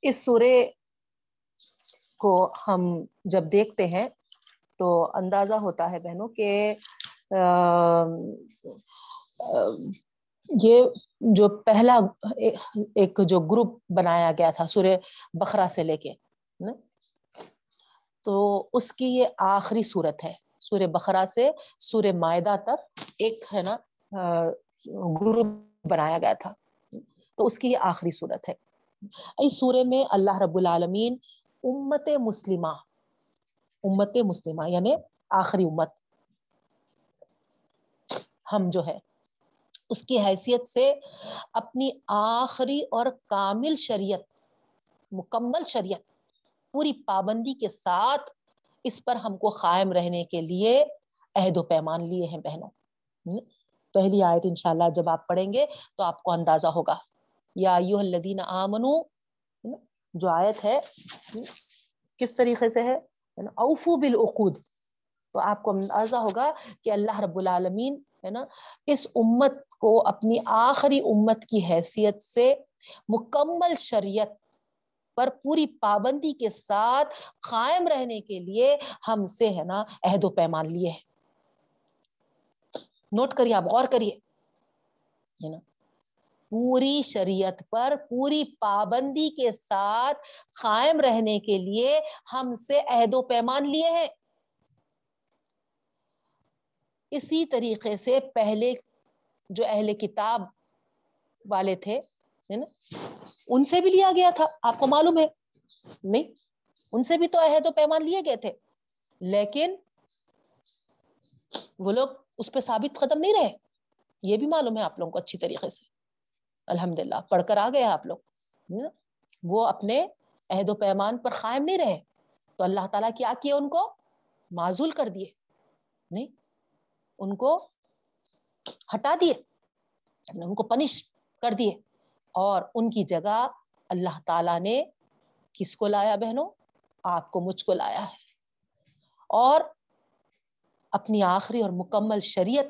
اس سورے کو ہم جب دیکھتے ہیں تو اندازہ ہوتا ہے بہنوں کہ یہ جو پہلا ایک جو گروپ بنایا گیا تھا سورہ بخرا سے لے کے تو اس کی یہ آخری صورت ہے، سورہ بخرا سے سورہ معدہ تک ایک ہے نا گروپ بنایا گیا تھا۔ تو اس کی یہ آخری صورت ہے۔ اس سورے میں اللہ رب العالمین امت مسلمہ امت مسلمہ یعنی آخری امت ہم جو ہے اس کی حیثیت سے اپنی آخری اور کامل شریعت، مکمل شریعت پوری پابندی کے ساتھ اس پر ہم کو قائم رہنے کے لیے عہد و پیمان لیے ہیں بہنوں۔ پہلی آیت انشاءاللہ جب آپ پڑھیں گے تو آپ کو اندازہ ہوگا۔ یا ایوہ الذین آمنو جو آیت ہے کس طریقے سے ہے؟ اوفو بالعقود۔ تو آپ کو اندازہ ہوگا کہ اللہ رب العالمین، ہے نا، اس امت کو اپنی آخری امت کی حیثیت سے مکمل شریعت پر پوری پابندی کے ساتھ قائم رہنے کے لیے ہم سے ہے نا عہد و پیمان لیے نوٹ کریے آپ، غور کریے۔ نا؟ پوری شریعت پر پوری پابندی کے ساتھ قائم رہنے کے لیے ہم سے عہد و پیمان لیے ہیں۔ اسی طریقے سے پہلے جو اہل کتاب والے تھے ان سے بھی لیا گیا تھا، آپ کو معلوم ہے؟ نہیں؟ ان سے بھی تو عہد و پیمان لیے گئے تھے، لیکن وہ لوگ اس پہ ثابت قدم نہیں رہے۔ یہ بھی معلوم ہے آپ لوگوں کو اچھی طریقے سے۔ الحمد للہ پڑھ کر آ گئے آپ لوگ وہ اپنے عہد و پیمان پر قائم نہیں رہے۔ تو اللہ تعالیٰ کیا کیا ان کو معذول کر دیے۔ نہیں؟ ان کو ہٹا دیے ان کو پنش کر دیے۔ اور ان کی جگہ اللہ تعالیٰ نے کس کو لایا بہنوں؟ آپ کو، مجھ کو لایا ہے۔ اور اپنی آخری اور مکمل شریعت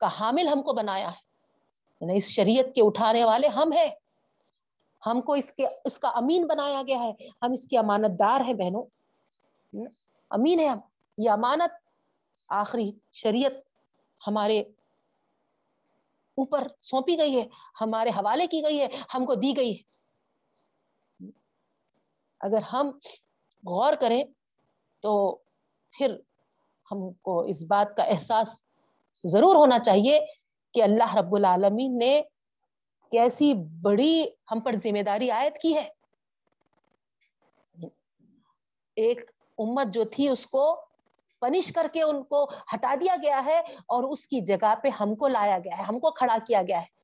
کا حامل ہم کو بنایا ہے۔ یعنی اس شریعت کے اٹھانے والے ہم ہیں۔ ہم کو اس کے، اس کا امین بنایا گیا ہے۔ ہم اس کی امانت دار ہیں بہنوں۔ امین ہے ہم۔ یہ امانت، آخری شریعت ہمارے اوپر سونپی گئی ہے، ہمارے حوالے کی گئی ہے، ہم کو دی گئی ہے۔ اگر ہم غور کریں تو پھر ہم کو اس بات کا احساس ضرور ہونا چاہیے کہ اللہ رب العالمین نے کیسی بڑی ہم پر ذمہ داری عائد کی ہے۔ ایک امت جو تھی، اس کو پنش کر کے ان کو ہٹا دیا گیا ہے اور اس کی جگہ پہ ہم کو لایا گیا ہے ہم کو کھڑا کیا گیا ہے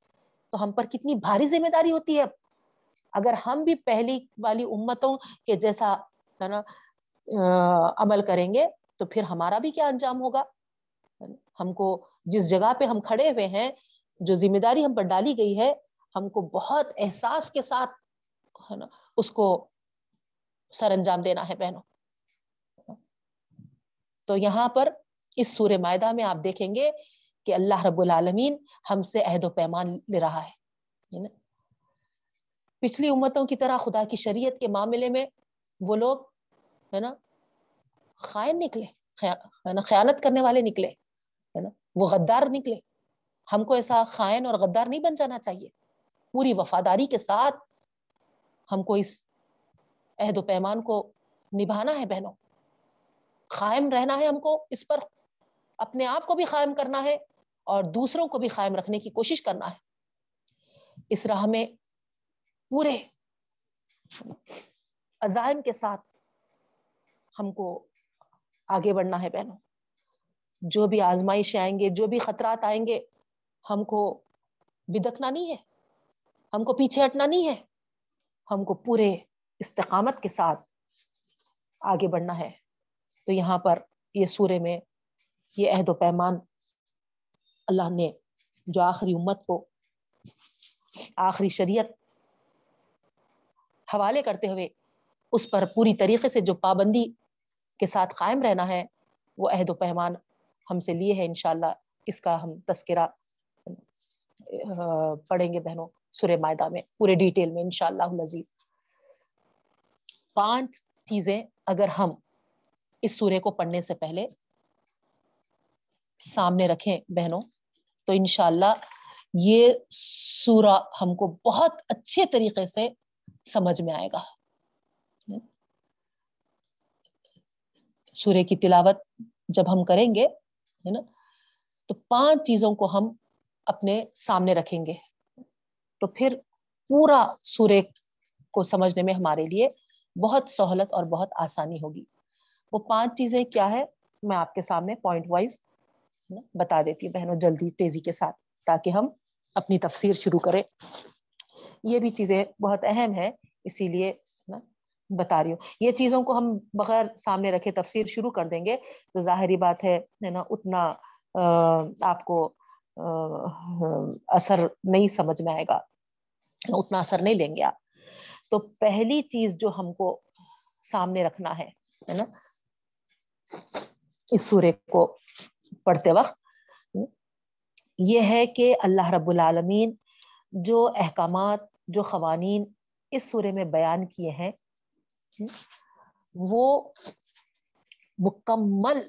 تو ہم پر کتنی بھاری ذمہ داری ہوتی ہے اگر ہم بھی پہلی والی امتوں کے جیسا ہے نا عمل کریں گے تو پھر ہمارا بھی کیا انجام ہوگا ہم کو جس جگہ پہ ہم کھڑے ہوئے ہیں جو ذمہ داری ہم پر ڈالی گئی ہے ہم کو بہت احساس کے ساتھ ہے نا اس کو سر انجام دینا ہے بہنوں تو یہاں پر اس سورہ معدہ میں آپ دیکھیں گے کہ اللہ رب العالمین ہم سے عہد و پیمان لے رہا ہے پچھلی امتوں کی طرح خدا کی شریعت کے معاملے میں وہ لوگ، ہے نا، خائن نکلے خیانت کرنے والے نکلے، ہے نا؟ وہ غدار نکلے۔ ہم کو ایسا خائن اور غدار نہیں بن جانا چاہیے۔ پوری وفاداری کے ساتھ ہم کو اس عہد و پیمان کو نبھانا ہے بہنوں۔ قائم رہنا ہے ہم کو، اس پر اپنے آپ کو بھی قائم کرنا ہے اور دوسروں کو بھی قائم رکھنے کی کوشش کرنا ہے۔ اس راہ میں پورے عزائم کے ساتھ ہم کو آگے بڑھنا ہے بہنوں۔ جو بھی آزمائش آئیں گے، جو بھی خطرات آئیں گے، ہم کو بدکنا نہیں ہے، ہم کو پیچھے ہٹنا نہیں ہے۔ ہم کو پورے استقامت کے ساتھ آگے بڑھنا ہے۔ تو یہاں پر یہ سورے میں یہ عہد و پیمان اللہ نے جو آخری امت کو آخری شریعت حوالے کرتے ہوئے اس پر پوری طریقے سے جو پابندی کے ساتھ قائم رہنا ہے، وہ عہد و پیمان ہم سے لیے ہے انشاءاللہ۔ اس کا ہم تذکرہ پڑھیں گے بہنوں سورہ معدہ میں پورے ڈیٹیل میں انشاءاللہ العزیز۔ پانچ چیزیں اگر ہم اس سورے کو پڑھنے سے پہلے سامنے رکھیں بہنوں، تو انشاءاللہ یہ سورہ ہم کو بہت اچھے طریقے سے سمجھ میں آئے گا۔ سورے کی تلاوت جب ہم کریں گے، ہے نا، تو پانچ چیزوں کو ہم اپنے سامنے رکھیں گے۔ تو پھر پورا سورے کو سمجھنے میں ہمارے لیے بہت سہولت اور بہت آسانی ہوگی۔ وہ پانچ چیزیں کیا ہے میں آپ کے سامنے پوائنٹ وائز بتا دیتی ہوں بہنوں جلدی تیزی کے ساتھ تاکہ ہم اپنی تفسیر شروع کریں۔ یہ بھی چیزیں بہت اہم ہے اسی لیے بتا رہی ہوں۔ یہ چیزوں کو ہم بغیر سامنے رکھے تفسیر شروع کر دیں گے۔ تو ظاہری بات ہے نا، اتنا آپ کو اثر نہیں سمجھ میں آئے گا۔ اتنا اثر نہیں لیں گے آپ۔ تو پہلی چیز جو ہم کو سامنے رکھنا ہے نا اس سورے کو پڑھتے وقت، یہ ہے کہ اللہ رب العالمین جو احکامات، جو قوانین اس سورے میں بیان کیے ہیں، وہ مکمل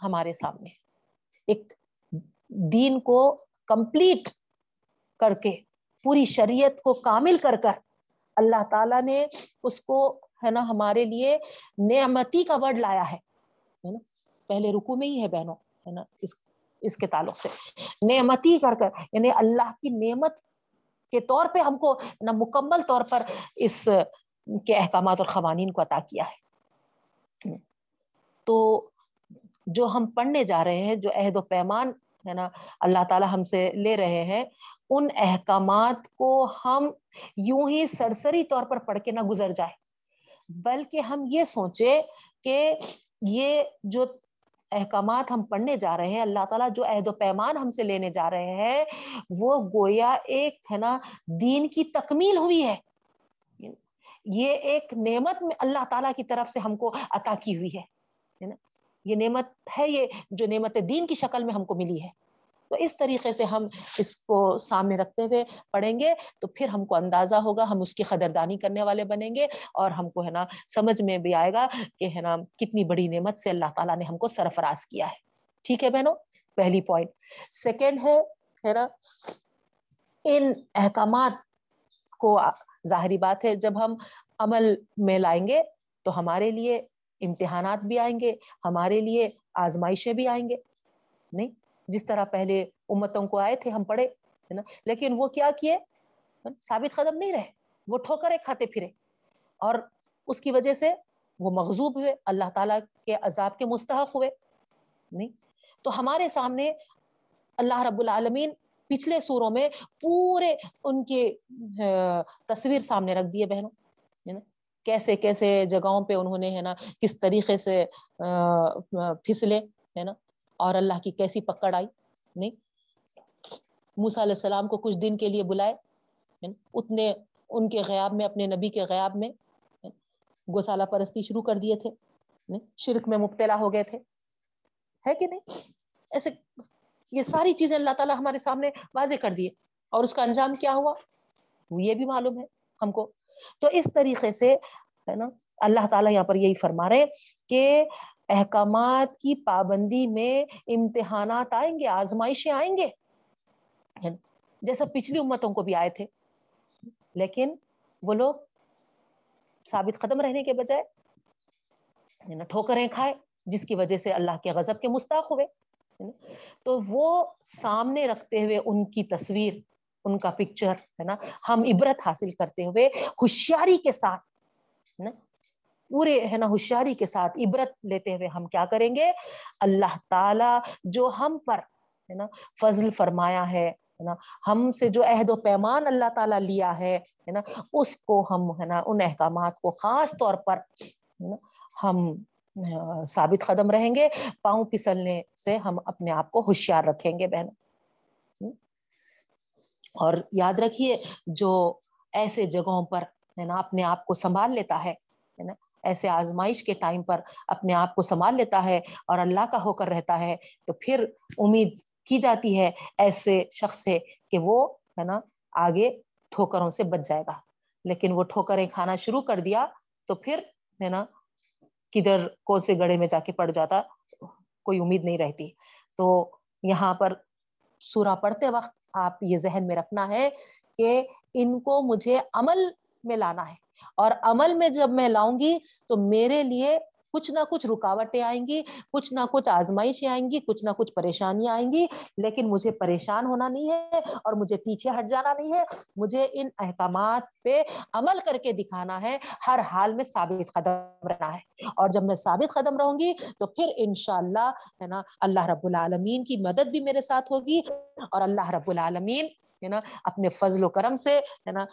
ہمارے سامنے ایک دین کو کمپلیٹ کر کے، پوری شریعت کو کامل کر کر اللہ تعالی نے اس کو ہے نا، ہمارے لیے نعمتی کا ورڈ لایا ہے نا؟ پہلے رکو میں ہی ہے بہنوں، ہے نا؟ اس اس کے تعلق سے۔ نعمتی کر کر یعنی اللہ کی نعمت کے طور پہ ہم کو نہ مکمل طور پر اس کے احکامات اور قوانین کو عطا کیا ہے۔ تو جو ہم پڑھنے جا رہے ہیں، جو عہد و پیمان، ہے نا، اللہ تعالیٰ ہم سے لے رہے ہیں، ان احکامات کو ہم یوں ہی سرسری طور پر پڑھ کے نہ گزر جائے بلکہ ہم یہ سوچے کہ یہ جو احکامات ہم پڑھنے جا رہے ہیں، اللہ تعالیٰ جو عہد و پیمان ہم سے لینے جا رہے ہیں، وہ گویا ایک ہے نا، دین کی تکمیل ہوئی ہے۔ یہ ایک نعمت میں اللہ تعالیٰ کی طرف سے ہم کو عطا کی ہوئی ہے نا؟ یہ نعمت ہے، یہ جو نعمت دین کی شکل میں ہم کو ملی ہے۔ تو اس طریقے سے ہم اس کو سامنے رکھتے ہوئے پڑھیں گے تو پھر ہم کو اندازہ ہوگا ہم اس کی قدردانی کرنے والے بنیں گے اور ہم کو ہے نا سمجھ میں بھی آئے گا کہ ہے نا کتنی بڑی نعمت سے اللہ تعالیٰ نے ہم کو سرفراز کیا ہے۔ ٹھیک ہے بہنوں؟ پہلی پوائنٹ سیکنڈ ہے ہے نا، ان احکامات کو ظاہری بات ہے، جب ہم عمل میں لائیں گے تو ہمارے لیے امتحانات بھی آئیں گے، ہمارے لیے آزمائشیں بھی آئیں گے۔ نہیں؟ جس طرح پہلے امتوں کو آئے تھے، ہم پڑھے، ہے نا؟ لیکن وہ کیا کیے؟ ثابت قدم نہیں رہے، وہ ٹھوکرے کھاتے پھرے۔ اور اس کی وجہ سے وہ مغزوب ہوئے، اللہ تعالیٰ کے عذاب کے مستحق ہوئے۔ نہیں؟ تو ہمارے سامنے اللہ رب العالمین پچھلے سوروں میں پورے ان کے تصویر سامنے رکھ دیے بہنوں، ہے نا؟ کیسے کیسے جگہوں پہ انہوں نے، ہے نا، کس طریقے سے پھسلے، ہے نا؟ اور اللہ کی کیسی پکڑ آئی، نہیں۔ موسا علیہ السلام کو کچھ دن کے لیے بلائے یعنی اتنے ان کے غیاب میں، اپنے نبی کے غیاب میں یعنی گوسالہ پرستی شروع کر دیے تھے یعنی شرک میں مبتلا ہو گئے تھے۔ ہے کہ نہیں؟ ایسے یہ ساری چیزیں اللہ تعالیٰ ہمارے سامنے واضح کر دیے۔ اور اس کا انجام کیا ہوا؟ یہ بھی معلوم ہے ہم کو۔ تو اس طریقے سے، ہے نا، اللہ تعالیٰ یہاں پر یہی فرما رہے کہ احکامات کی پابندی میں امتحانات آئیں گے، آزمائشیں آئیں گے۔ جیسا پچھلی امتوں کو بھی آئے تھے۔ لیکن وہ لوگ ثابت قدم رہنے کے بجائے یعنی ٹھوکریں کھائے، جس کی وجہ سے اللہ کے غضب کے مستاق ہوئے۔ تو وہ سامنے رکھتے ہوئے ان کی تصویر، ان کا پکچر، ہے نا، ہم عبرت حاصل کرتے ہوئے، ہوشیاری کے ساتھ پورے ہے نا ہوشیاری کے ساتھ عبرت لیتے ہوئے ہم کیا کریں گے؟ اللہ تعالی جو ہم پر ہے نا فضل فرمایا ہے نا ہم سے جو عہد و پیمان اللہ تعالیٰ لیا ہے نا اس کو ہم ہے نا ان احکامات کو خاص طور پر ہم ثابت قدم رہیں گے، پاؤں پسلنے سے ہم اپنے آپ کو ہوشیار رکھیں گے بہن اور یاد رکھیے جو ایسے جگہوں پر ہے نا اپنے آپ کو سنبھال لیتا ہے نا ایسے آزمائش کے ٹائم پر اپنے آپ کو سنبھال لیتا ہے اور اللہ کا ہو کر رہتا ہے، تو پھر امید کی جاتی ہے ایسے شخص سے کہ وہ، ہے نا، آگے ٹھوکروں سے بچ جائے گا۔ لیکن وہ ٹھوکریں کھانا شروع کر دیا تو پھر، ہے نا، کدھر کون سے گڑے میں جا کے پڑ جاتا، کوئی امید نہیں رہتی۔ تو یہاں پر سورا پڑھتے وقت آپ یہ ذہن میں رکھنا ہے کہ ان کو مجھے عمل میں لانا ہے۔ اور عمل میں جب میں لاؤں گی تو میرے لیے کچھ نہ کچھ رکاوٹیں آئیں گی، کچھ نہ کچھ آزمائشیں آئیں گی، کچھ نہ کچھ پریشانیاں آئیں گی، لیکن مجھے پریشان ہونا نہیں ہے اور مجھے پیچھے ہٹ جانا نہیں ہے۔ مجھے ان احکامات پہ عمل کر کے دکھانا ہے، ہر حال میں ثابت قدم رہنا ہے۔ اور جب میں ثابت قدم رہوں گی تو پھر انشاءاللہ ہے نا، اللہ رب العالمین کی مدد بھی میرے ساتھ ہوگی اور اللہ رب العالمین ہے نا، اپنے فضل و کرم سے، ہے نا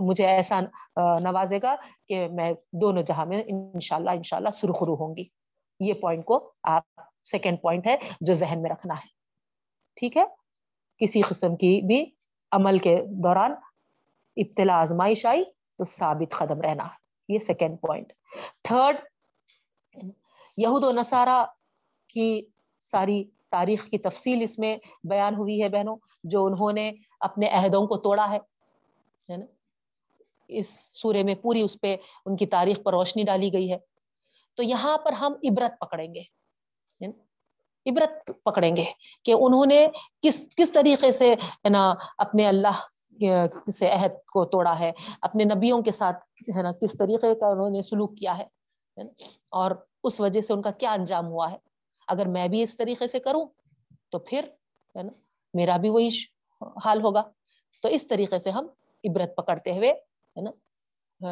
مجھے ایسا نوازے گا کہ میں دونوں جہاں میں انشاءاللہ انشاءاللہ سرخرو ہوں گی۔ یہ پوائنٹ کو آپ سیکنڈ پوائنٹ ہے جو ذہن میں رکھنا ہے۔ ٹھیک ہے؟ کسی قسم کی بھی عمل کے دوران ابتلا، آزمائش آئی تو ثابت قدم رہنا۔ یہ سیکنڈ پوائنٹ تھرڈ یہود و نصارہ کی ساری تاریخ کی تفصیل اس میں بیان ہوئی ہے بہنوں، جو انہوں نے اپنے عہدوں کو توڑا ہے نا؟ اس سورے میں پوری اس پہ ان کی تاریخ پر روشنی ڈالی گئی ہے۔ تو یہاں پر ہم عبرت پکڑیں گے عبرت پکڑیں گے کہ انہوں نے کس کس طریقے سے، ہے نا، اپنے اللہ سے عہد کو توڑا ہے، اپنے نبیوں کے ساتھ، ہے نا، کس طریقے کا انہوں نے سلوک کیا ہے اور اس وجہ سے ان کا کیا انجام ہوا ہے۔ اگر میں بھی اس طریقے سے کروں تو پھر ہے نا، میرا بھی وہی حال ہوگا۔ تو اس طریقے سے ہم عبرت پکڑتے ہوئے ہے نا،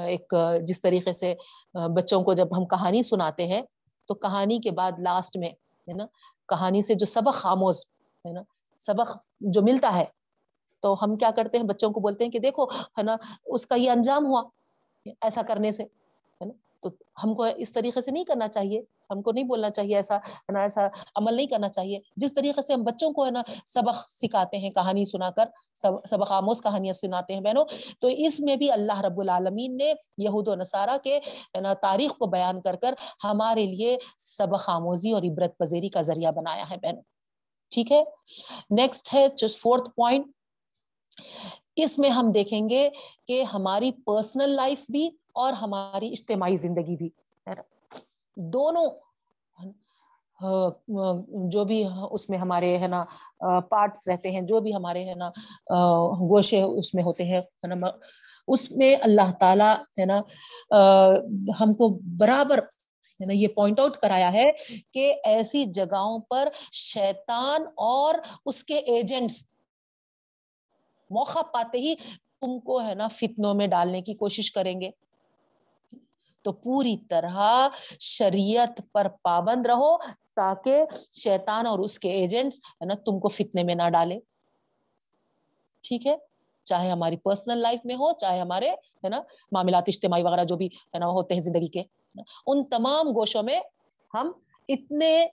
ایک جس طریقے سے بچوں کو جب ہم کہانی سناتے ہیں تو کہانی کے بعد لاسٹ میں ہے نا، کہانی سے جو سبق خاموش ہے نا، سبق جو ملتا ہے تو ہم کیا کرتے ہیں، بچوں کو بولتے ہیں کہ دیکھو ہے نا، اس کا یہ انجام ہوا ایسا کرنے سے، ہے نا۔ تو ہم کو اس طریقے سے نہیں کرنا چاہیے۔ ہم کو نہیں بولنا چاہیے ایسا، ہے نا، ایسا عمل نہیں کرنا چاہیے۔ جس طریقے سے ہم بچوں کو، ہے نا، سبق سکھاتے ہیں، کہانی سنا کر سبق آموز کہانیاں سناتے ہیں بہنوں، تو اس میں بھی اللہ رب العالمین نے یہود و نصارہ کے نا، تاریخ کو بیان کر کر ہمارے لیے سبق آموزی اور عبرت پذیری کا ذریعہ بنایا ہے بہنوں۔ ٹھیک ہے؟ نیکسٹ ہے فورتھ پوائنٹ اس میں ہم دیکھیں گے کہ ہماری پرسنل لائف بھی اور ہماری اجتماعی زندگی بھی۔ دونوں جو بھی اس میں ہمارے ہے نا پارٹس رہتے ہیں، جو بھی ہمارے ہے نا گوشے اس میں ہوتے ہیں اس میں اللہ تعالی ہے نا ہم کو برابر ہے نا، یہ پوائنٹ آؤٹ کرایا ہے کہ ایسی جگہوں پر شیطان اور اس کے ایجنٹس موقع پاتے ہی تم کو ہے نا، فتنوں میں ڈالنے کی کوشش کریں گے۔ تو پوری طرح شریعت پر پابند رہو تاکہ شیطان اور اس کے ایجنٹس ہے نا تم کو فتنے میں نہ ڈالے۔ ٹھیک ہے؟ چاہے ہماری پرسنل لائف میں ہو، چاہے ہمارے ہے نا معاملات اجتماعی وغیرہ جو بھی ہے نا ہوتے ہیں زندگی کے۔ ان تمام گوشوں میں ہم اتنے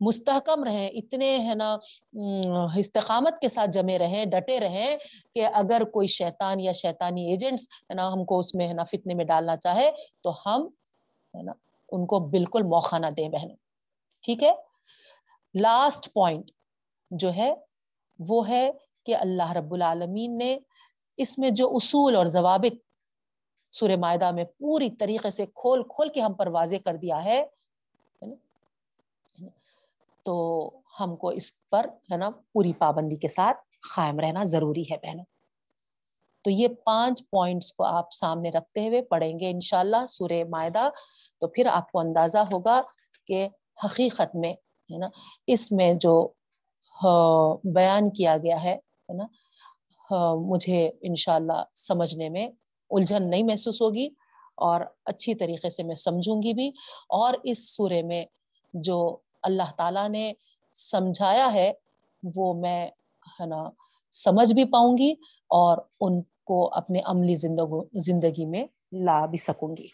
مستحکم رہیں، اتنے ہے نا استقامت کے ساتھ جمے رہیں، ڈٹے رہیں کہ اگر کوئی شیطان یا شیطانی ایجنٹس ہے نا، ہم کو اس میں ہے نا فتنے میں ڈالنا چاہے تو ہم ہے نا ان کو بالکل موقع نہ دیں بہنوں۔ ٹھیک ہے؟ لاسٹ پوائنٹ جو ہے، وہ ہے کہ اللہ رب العالمین نے اس میں جو اصول اور ضوابط سورہ معدہ میں پوری طریقے سے کھول کھول کے ہم پر واضح کر دیا ہے تو ہم کو اس پر ہے نا پوری پابندی کے ساتھ قائم رہنا ضروری ہے بہنوں۔ تو یہ پانچ پوائنٹس کو آپ سامنے رکھتے ہوئے پڑھیں گے انشاءاللہ سورہ معدہ تو پھر آپ کو اندازہ ہوگا کہ حقیقت میں ہے نا اس میں جو بیان کیا گیا ہے نا مجھے انشاءاللہ سمجھنے میں الجھن نہیں محسوس ہوگی اور اچھی طریقے سے میں سمجھوں گی بھی۔ اور اس سورے میں جو اللہ تعالیٰ نے سمجھایا ہے، وہ میں، ہے نا، سمجھ بھی پاؤں گی اور ان کو اپنے عملی زندگی میں لا بھی سکوں گی۔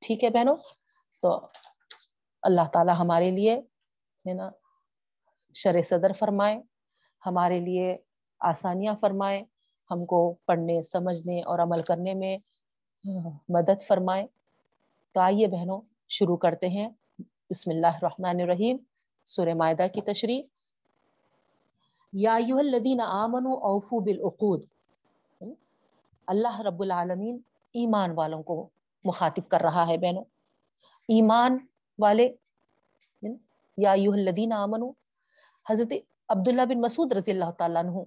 ٹھیک ہے بہنوں؟ تو اللہ تعالیٰ ہمارے لیے، ہے نا، شر صدر فرمائے، ہمارے لیے آسانیاں فرمائے، ہم کو پڑھنے، سمجھنے اور عمل کرنے میں مدد فرمائے۔ تو آئیے بہنوں، شروع کرتے ہیں۔ بسم اللہ الرحمن الرحیم، سورہ معدہ کی تشریح۔ یا الذین آمنوا اوفو بالعقود۔ اللہ رب العالمین ایمان والوں کو مخاطب کر رہا ہے بہنوں۔ ایمان والے، یا الذین آمنوا، حضرت عبداللہ بن مسعود رضی اللہ تعالیٰ عنہ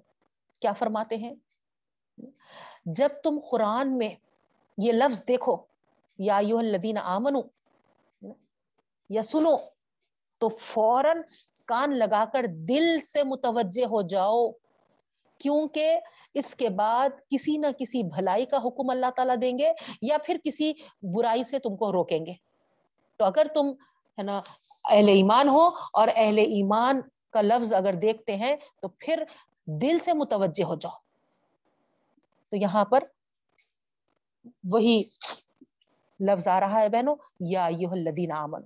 کیا فرماتے ہیں؟ جب تم قرآن میں یہ لفظ دیکھو، یا الذین آمنو یا سنو تو فوراً کان لگا کر دل سے متوجہ ہو جاؤ، کیونکہ اس کے بعد کسی نہ کسی بھلائی کا حکم اللہ تعالیٰ دیں گے یا پھر کسی برائی سے تم کو روکیں گے۔ تو اگر تم، ہے نا، اہل ایمان ہو اور اہل ایمان کا لفظ اگر دیکھتے ہیں، تو پھر دل سے متوجہ ہو جاؤ۔ تو یہاں پر وہی لفظ آ رہا ہے بہنوں، یا یہ الذین آمن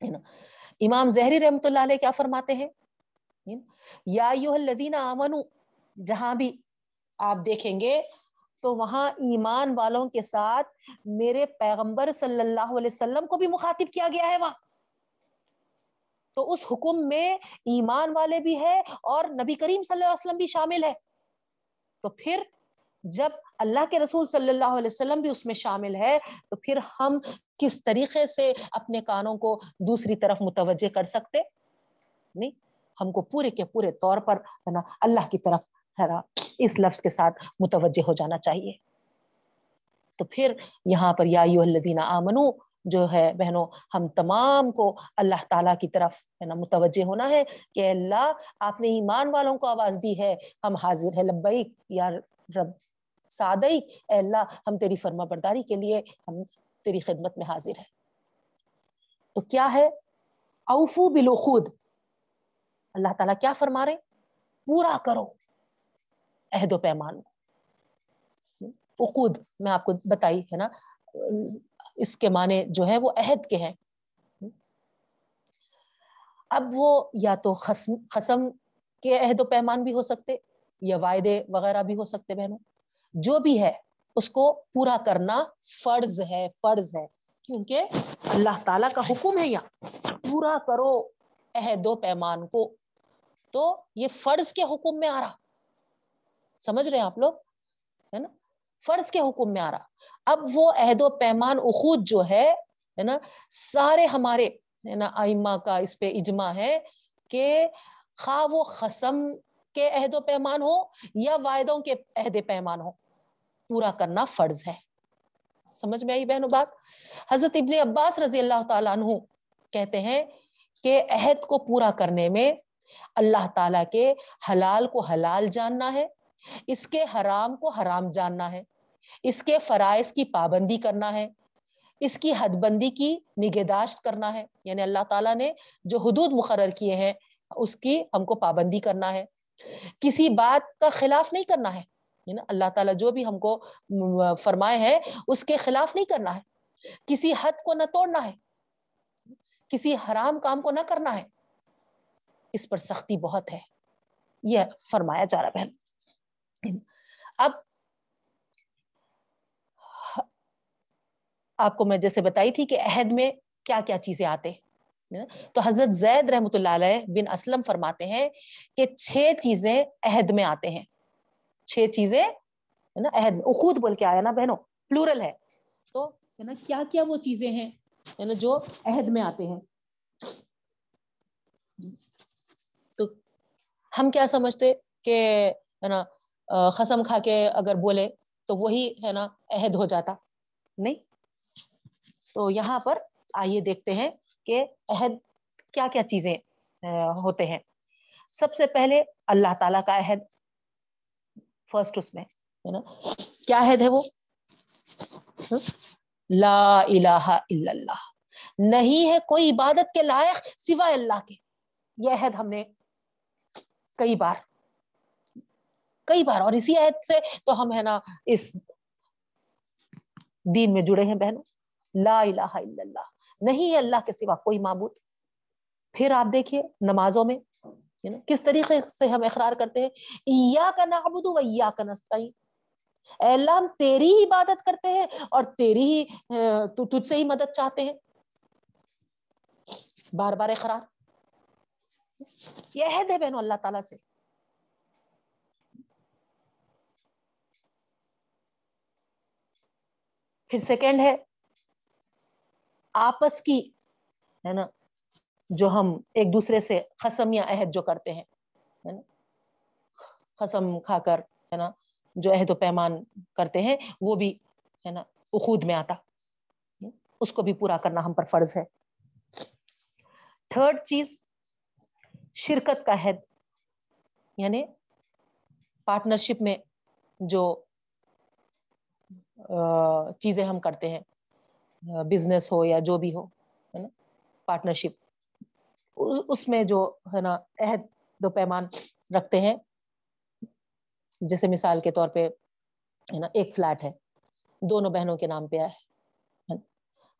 امام زہری رحمت اللہ علیہ کیا فرماتے ہیں؟ یا الذین آمن جہاں بھی آپ دیکھیں گے تو وہاں ایمان والوں کے ساتھ میرے پیغمبر صلی اللہ علیہ وسلم کو بھی مخاطب کیا گیا ہے وہاں۔ تو اس حکم میں ایمان والے بھی ہے اور نبی کریم صلی اللہ علیہ وسلم بھی شامل ہے تو پھر جب اللہ کے رسول صلی اللہ علیہ وسلم بھی اس میں شامل ہے، تو پھر ہم کس طریقے سے اپنے کانوں کو دوسری طرف متوجہ کر سکتے؟ نہیں، ہم کو پورے کے پورے طور پر ہے نا اللہ کی طرف ہے نا اس لفظ کے ساتھ متوجہ ہو جانا چاہیے۔ تو پھر یہاں پر یا الذین آمنو، جو ہے بہنوں، ہم تمام کو اللہ تعالیٰ کی طرف ہے نا متوجہ ہونا ہے کہ اللہ، آپ نے ایمان والوں کو آواز دی ہے، ہم حاضر ہے لبیک یا رب سادئی اے اللہ، ہم تیری فرما برداری کے لیے ہم تیری خدمت میں حاضر ہیں۔ تو کیا ہے؟ اوفو بلوخود اللہ تعالیٰ کیا فرما رہے پورا کرو عہد و پیمان کو۔ اقود میں آپ کو بتائی، ہے نا؟ اس کے معنی جو ہے وہ عہد کے ہیں۔ اب وہ یا تو خسم کے عہد و پیمان بھی ہو سکتے، یا وعدے وغیرہ بھی ہو سکتے بہنوں۔ جو بھی ہے، اس کو پورا کرنا فرض ہے فرض ہے۔ کیونکہ اللہ تعالی کا حکم ہے یا پورا کرو عہد و پیمان کو۔ تو یہ فرض کے حکم میں آ رہا۔ سمجھ رہے ہیں آپ لوگ؟ ہے نا؟ فرض کے حکم میں آ رہا۔ اب وہ عہد و پیمان اخود جو ہے نا، سارے ہمارے، ہے نا، آئمہ کا اس پہ اجماع ہے کہ خواہ وہ خسم کے عہد و پیمان ہو یا وعدوں کے عہد پیمان ہو۔ پورا کرنا فرض ہے۔ سمجھ میں آئی بہنوں بات؟ حضرت ابن عباس رضی اللہ تعالیٰ عنہ کہتے ہیں کہ عہد کو پورا کرنے میں اللہ تعالیٰ کے حلال کو حلال جاننا ہے، اس کے حرام کو حرام جاننا ہے، اس کے فرائض کی پابندی کرنا ہے، اس کی حد بندی کی نگہداشت کرنا ہے۔ یعنی اللہ تعالیٰ نے جو حدود مقرر کیے ہیں، اس کی ہم کو پابندی کرنا ہے۔ کسی بات کا خلاف نہیں کرنا ہے۔ اللہ تعالیٰ جو بھی ہم کو فرمائے ہیں، اس کے خلاف نہیں کرنا ہے۔ کسی حد کو نہ توڑنا ہے۔ کسی حرام کام کو نہ کرنا ہے۔ اس پر سختی بہت ہے۔ یہ فرمایا جا رہا بہن۔ اب، آپ کو میں جیسے بتائی تھی کہ عہد میں کیا کیا چیزیں آتے تو حضرت زید رحمت اللہ علیہ بن اسلم فرماتے ہیں کہ چھ چیزیں عہد میں آتے ہیں۔ چھ چیزیں، ہے نا، عہد اخود بول کے آیا نا بہنوں پلورل ہے۔ تو، ہے نا، کیا کیا وہ چیزیں ہیں، ہے نا، جو عہد میں آتے ہیں۔ تو ہم کیا سمجھتے کہ، ہے نا قسم کھا کے اگر بولے تو وہی، ہے نا، عہد ہو جاتا۔ نہیں۔ تو یہاں پر آئیے دیکھتے ہیں کہ عہد کیا کیا چیزیں ہوتے ہیں۔ سب سے پہلے اللہ تعالیٰ کا عہد فرسٹ اس میں ہے نا کیا عہد ہے وہ؟ لا الہ الا اللہ. نہیں ہے کوئی عبادت کے لائق سوائے اللہ کے. یہ عہد ہم نے کئی بار کئی بار. اور اسی عہد سے تو ہم ہے نا اس دین میں جڑے ہیں بہنوں. لا الہ الا اللہ. نہیں ہے اللہ کے سوا کوئی معبود. پھر آپ دیکھیے نمازوں میں کس طریقے سے ہم اقرار کرتے ہیں؟ کا نعبد و کا نستعین۔ اے اللہ، ہم تیری ہی عبادت کرتے ہیں اور تیری ہی تجھ سے ہی مدد چاہتے ہیں۔ بار بار اقرار۔ یہ عہد ہے بہنوں اللہ تعالیٰ سے۔ پھر سیکنڈ ہے، آپس کی، ہے نا؟ جو ہم ایک دوسرے سے خسم یا عہد جو کرتے ہیں خسم کھا کر، ہے نا، جو عہد و پیمان کرتے ہیں، وہ بھی، ہے نا، اخود میں آتا۔ اس کو بھی پورا کرنا ہم پر فرض ہے۔ تھرڈ چیز، شرکت کا عہد۔ یعنی پارٹنرشپ میں جو چیزیں ہم کرتے ہیں بزنس ہو یا جو بھی ہو، ہے نا پارٹنرشپ اس میں جو ہے نا عہد دو پیمان رکھتے ہیں، جیسے مثال کے طور پہ ہے نا ایک فلیٹ ہے، دونوں بہنوں کے نام پہ آیا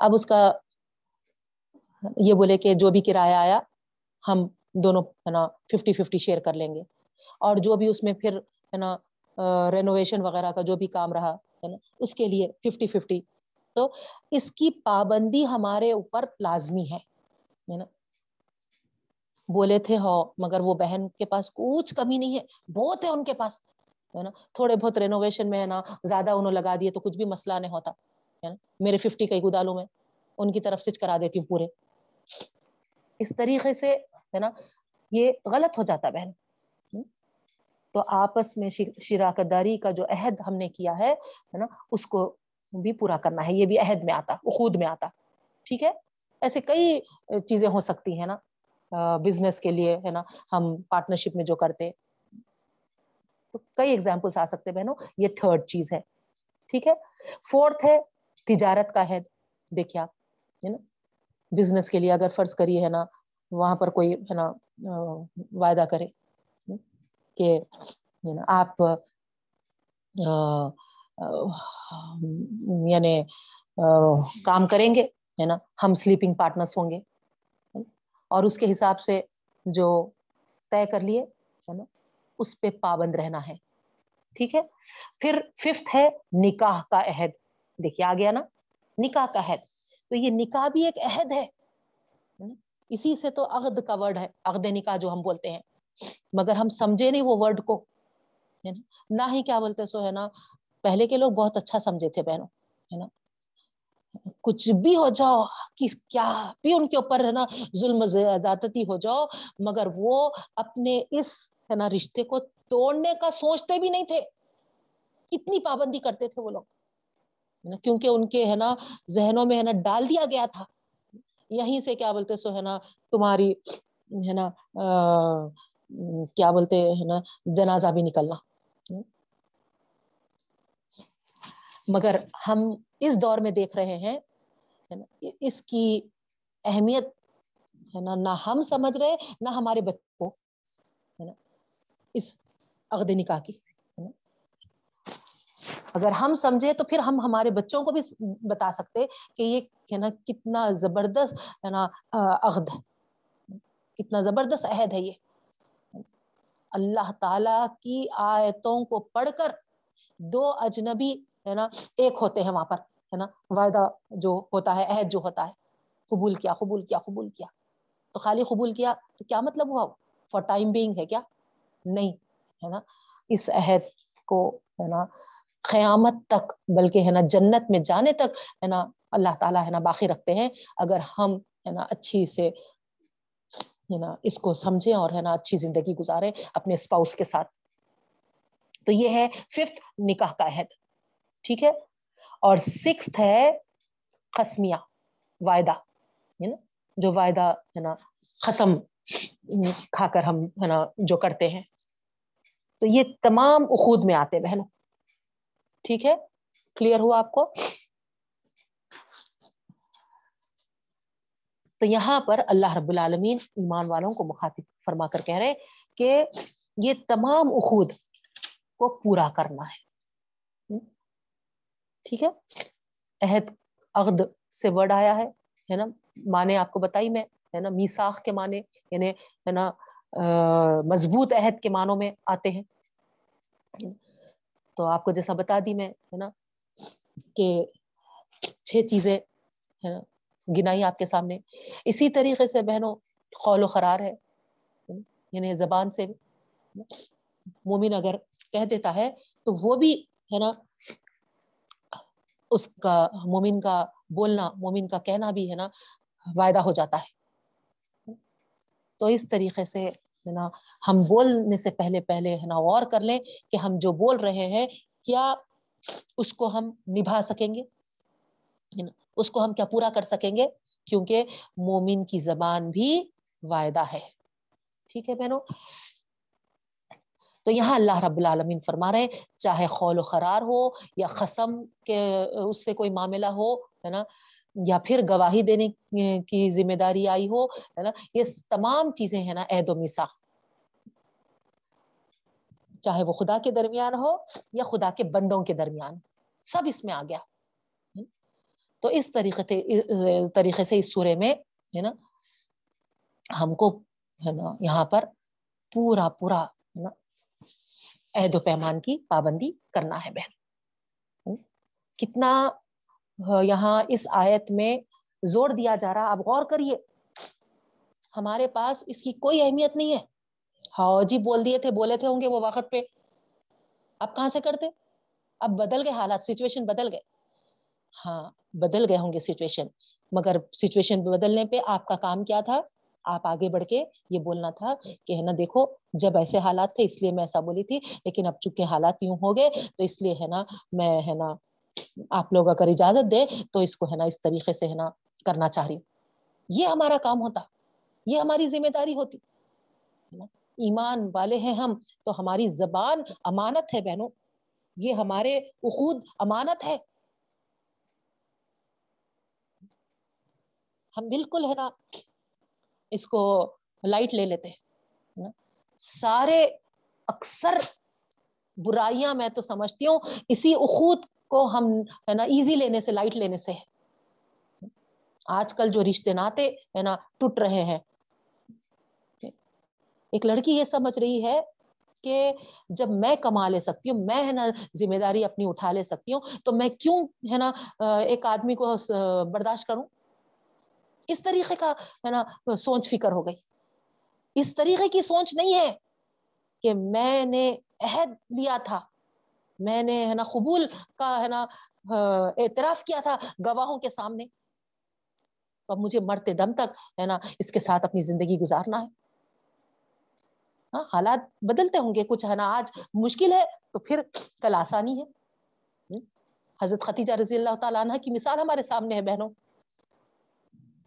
اب اس کا یہ بولے کہ جو بھی کرایہ آیا، ہم دونوں ہے نا ففٹی ففٹی شیئر کر لیں گے۔ اور جو بھی اس میں پھر ہے نا رینوویشن وغیرہ کا جو بھی کام رہا ہے نا، اس کے لیے ففٹی ففٹی تو اس کی پابندی ہمارے اوپر لازمی ہے نا۔ بولے تھے ہو مگر وہ بہن کے پاس کچھ کمی نہیں ہے، بہت ہے ان کے پاس، ہے نا؟ تھوڑے بہت رینوویشن میں ہے نا، زیادہ انہوں لگا دیے تو کچھ بھی مسئلہ نہیں ہوتا، ہے نا؟ میرے ففٹی کئی گدالوں میں، ان کی طرف سے کرا دیتی ہوں پورے۔ اس طریقے سے، ہے نا، یہ غلط ہو جاتا بہن۔ تو آپس میں شراکت داری کا جو عہد ہم نے کیا ہے نا، اس کو بھی پورا کرنا ہے۔ یہ بھی عہد میں آتا خود میں آتا، ٹھیک ہے؟ ایسے کئی چیزیں ہو سکتی ہیں نا۔ بزنس کے لیے، ہے نا، ہم پارٹنرشپ میں جو کرتے تو کئی ایگزامپلس آ سکتے بہنوں، یہ تھرڈ چیز ہے۔ ٹھیک ہے؟ فورتھ ہے، تجارت کا عہد دیکھیے آپ، ہے نا بزنس کے لیے اگر فرض کریے، ہے نا، وہاں پر کوئی، ہے نا وعدہ کرے کہ آپ یعنی کام کریں گے، ہے نا، ہم سلیپنگ پارٹنرس ہوں گے۔ اور اس کے حساب سے جو طے کر لیے، ہے نا، اس پہ پابند رہنا ہے۔ ٹھیک ہے؟ پھر ففتھ ہے نکاح کا عہد۔ دیکھیے آ گیا نا نکاح کا عہد۔ تو یہ نکاح بھی ایک عہد ہے۔ اسی سے تو عہد کا ورڈ ہے۔ عہد نکاح جو ہم بولتے ہیں۔ مگر ہم سمجھے نہیں وہ ورڈ کو۔ نہ ہی کیا بولتے سو ہے نا پہلے کے لوگ بہت اچھا سمجھے تھے بہنوں۔ ہے نا کچھ بھی ہو جاؤ کیا بھی ان کے اوپر ہے نا ظلم زیادتی ہو جاؤ، مگر وہ اپنے اس ہے نا رشتے کو توڑنے کا سوچتے بھی نہیں تھے۔ اتنی پابندی کرتے تھے وہ لوگ۔ کیونکہ ان کے ہے نا ذہنوں میں ہے نا ڈال دیا گیا تھا۔ یہیں سے کیا بولتے، سو ہے نا تمہاری ہے نا کیا بولتے ہیں نا، جنازہ بھی نکلنا۔ مگر ہم اس دور میں دیکھ رہے ہیں اس کی اہمیت ہے نا، نہ ہم سمجھ رہے، نہ ہمارے بچوں کو، ہے نا۔ اس عقد نکاح کی اگر ہم سمجھے تو پھر ہم ہمارے بچوں کو بھی بتا سکتے کہ یہ، ہے نا، کتنا زبردست، ہے نا، عقد ہے۔ کتنا زبردست عہد ہے یہ۔ اللہ تعالی کی آیتوں کو پڑھ کر دو اجنبی، ہے نا، ایک ہوتے ہیں وہاں پر۔ ہے نا، وعدہ جو ہوتا ہے، عہد جو ہوتا ہے، قبول کیا قبول کیا قبول کیا۔ تو خالی قبول کیا تو کیا مطلب ہوا؟ فار ٹائم بینگ ہے کیا؟ نہیں، ہے نا۔ اس عہد کو، ہے نا، قیامت تک، بلکہ، ہے نا، جنت میں جانے تک، ہے نا، اللہ تعالیٰ، ہے نا، باقی رکھتے ہیں۔ اگر ہم، ہے نا، اچھی سے، ہے نا، اس کو سمجھیں اور، ہے نا، اچھی زندگی گزارے اپنے اسپاؤس کے ساتھ۔ تو یہ ہے ففتھ نکاح کا عہد، ٹھیک ہے؟ اور سکس ہے خسمیا وعدہ ہے نا؟ جو وعدہ ہے نا خسم کھا کر ہم، ہے نا، جو کرتے ہیں۔ تو یہ تمام اخود میں آتے بہنوں۔ ٹھیک ہے؟ کلیئر ہوا آپ کو؟ تو یہاں پر اللہ رب العالمین ایمان والوں کو مخاطب فرما کر کہہ رہے کہ یہ تمام اخود کو پورا کرنا ہے۔ ٹھیک ہے؟ عہد عقد سے ورڈ آیا ہے ہے نا؟ مانے آپ کو بتائی میں، ہے نا؟ میساخ کے معنی یعنی ہے نا مضبوط عہد کے معنوں میں آتے ہیں۔ تو آپ کو جیسا بتا دی میں، ہے نا، کہ چھ چیزیں، ہے نا، گنائی آپ کے سامنے۔ اسی طریقے سے بہنوں خول و خرار ہے۔ یعنی زبان سے مومن اگر کہہ دیتا ہے تو وہ بھی، ہے نا اس کا مومن کا بولنا، مومن کا کہنا بھی ہے نا، وعدہ ہو جاتا ہے۔ تو اس طریقے سے ہے نا، ہم بولنے سے پہلے پہلے ہے نا غور کر لیں کہ ہم جو بول رہے ہیں، کیا اس کو ہم نبھا سکیں گے؟ اس کو ہم کیا پورا کر سکیں گے؟ کیونکہ مومن کی زبان بھی وعدہ ہے۔ ٹھیک ہے بہنوں؟ تو یہاں اللہ رب العالمین فرما رہے ہیں، چاہے خول و خرار ہو یا خسم کے، اس سے کوئی معاملہ ہو، ہے نا؟ یا پھر گواہی دینے کی ذمہ داری آئی ہو، ہے نا؟ یہ تمام چیزیں ہیں نا عہد و مساخ چاہے وہ خدا کے درمیان ہو یا خدا کے بندوں کے درمیان، سب اس میں آ گیا۔ تو اس طریقے طریقے سے اس سورے میں، ہے نا؟ ہم کو، ہے نا، یہاں پر پورا پورا، ہے نا؟ عہد و پیمان کی پابندی کرنا ہے بہن۔ کتنا یہاں اس آیت میں زور دیا جا رہا اب غور کریے۔ ہمارے پاس اس کی کوئی اہمیت نہیں ہے۔ ہاں جی بول دیے تھے، بولے تھے ہوں گے وہ وقت پہ۔ اب کہاں سے کرتے؟ اب بدل گئے حالات سچویشن بدل گئے۔ ہاں بدل گئے ہوں گے سچویشن مگر سچویشن بدلنے پہ آپ کا کام کیا تھا؟ آپ آگے بڑھ کے یہ بولنا تھا کہ ہے نا دیکھو، جب ایسے حالات تھے اس لیے میں ایسا بولی تھی، لیکن اب چونکہ حالات یوں ہو گئے تو اس لیے ہے نا میں ہے نا آپ لوگ اگر اجازت دے تو اس کو ہے نا اس طریقے سے ہے نا کرنا چاہ رہی یہ ہمارا کام ہوتا، یہ ہماری ذمہ داری ہوتی۔ ایمان والے ہیں ہم، تو ہماری زبان امانت ہے بہنوں۔ یہ ہمارے اخود امانت ہے۔ ہم بالکل ہے نا اس کو لائٹ لے لیتے سارے اکثر برائیاں میں تو سمجھتی ہوں، اسی اخوت کو ہم، ہے نا ایزی لینے سے لائٹ لینے سے آج کل جو رشتے ناتے ہے نا، ٹوٹ رہے ہیں۔ ایک لڑکی یہ سمجھ رہی ہے کہ جب میں کما لے سکتی ہوں، میں، ہے نا، ذمہ داری اپنی اٹھا لے سکتی ہوں، تو میں کیوں، ہے نا ایک آدمی کو برداشت کروں؟ اس طریقے کا ہے نا، سوچ فکر ہو گئی۔ اس طریقے کی سوچ نہیں ہے کہ میں نے عہد لیا تھا، میں نے ہے نا قبول کا ہے نا اعتراف کیا تھا گواہوں کے سامنے۔ تو اب مجھے مرتے دم تک ہے نا اس کے ساتھ اپنی زندگی گزارنا ہے۔ ہاں حالات بدلتے ہوں گے، کچھ ہے نا آج مشکل ہے تو پھر کل آسانی ہے۔ حضرت ختیجہ رضی اللہ تعالیٰ عنہ کی مثال ہمارے سامنے ہے بہنوں۔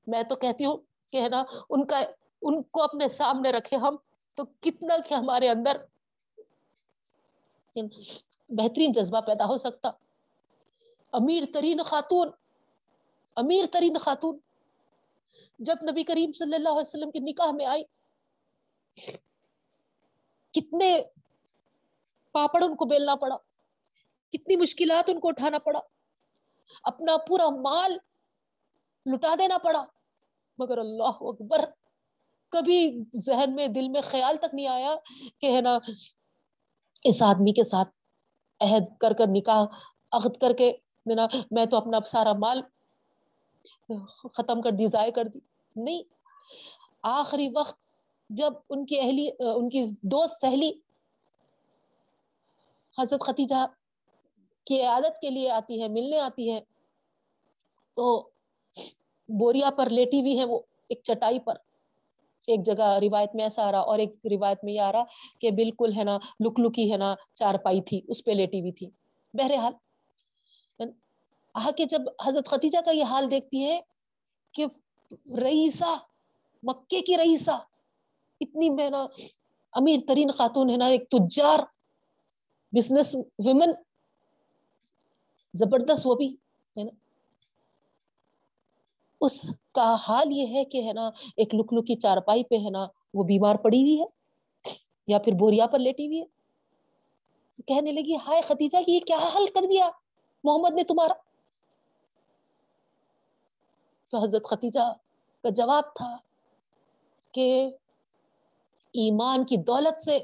میں تو کہتی ہوں کہ ہے نا، ان کا، ان کو اپنے سامنے رکھے ہم، تو کتنا کہ ہمارے اندر بہترین جذبہ پیدا ہو سکتا۔ امیر ترین خاتون، امیر ترین خاتون۔ جب نبی کریم صلی اللہ علیہ وسلم کے نکاح میں آئی، کتنے پاپڑ ان کو بیلنا پڑا، کتنی مشکلات ان کو اٹھانا پڑا۔ اپنا پورا مال لٹا دینا پڑا۔ مگر اللہ اکبر، کبھی ذہن میں، دل میں خیال تک نہیں آیا کہ ہے نا، اس آدمی کے ساتھ عہد کر کر، نکاح عہد کر کے نا، میں تو اپنا سارا مال ختم کر دی، ضائع کر دی۔ نہیں۔ آخری وقت جب ان کی اہلی، ان کی دوست سہلی حضرت ختیجہ کی عادت کے لیے آتی ہے، ملنے آتی ہے، تو بوریا پر لیٹی ہوئی ہے وہ، ایک چٹائی پر۔ ایک جگہ روایت میں ایسا آ رہا اور ایک روایت میں یہ آ رہا کہ بالکل ہے نا، لک لکی ہے نا چار پائی تھی، اس پہ لیٹی ہوئی تھی۔ بہرحال آ کے جب حضرت ختیجہ کا یہ حال دیکھتی ہے کہ رئیسا مکے کی رئیسا اتنی میں نا امیر ترین خاتون ہے نا، ایک تجار بزنس ویمن زبردست وہ بھی، ہے نا۔ اس کا حال یہ ہے کہ ہے نا، ایک لک لکی چارپائی پہ ہے نا وہ بیمار پڑی ہوئی ہے یا پھر بوریا پر لیٹی ہوئی ہے۔ کہنے لگی، ہائے ختیجہ، یہ کیا حل کر دیا؟ محمد نے تمہارا۔ تو حضرت ختیجہ کا جواب تھا کہ ایمان کی دولت سے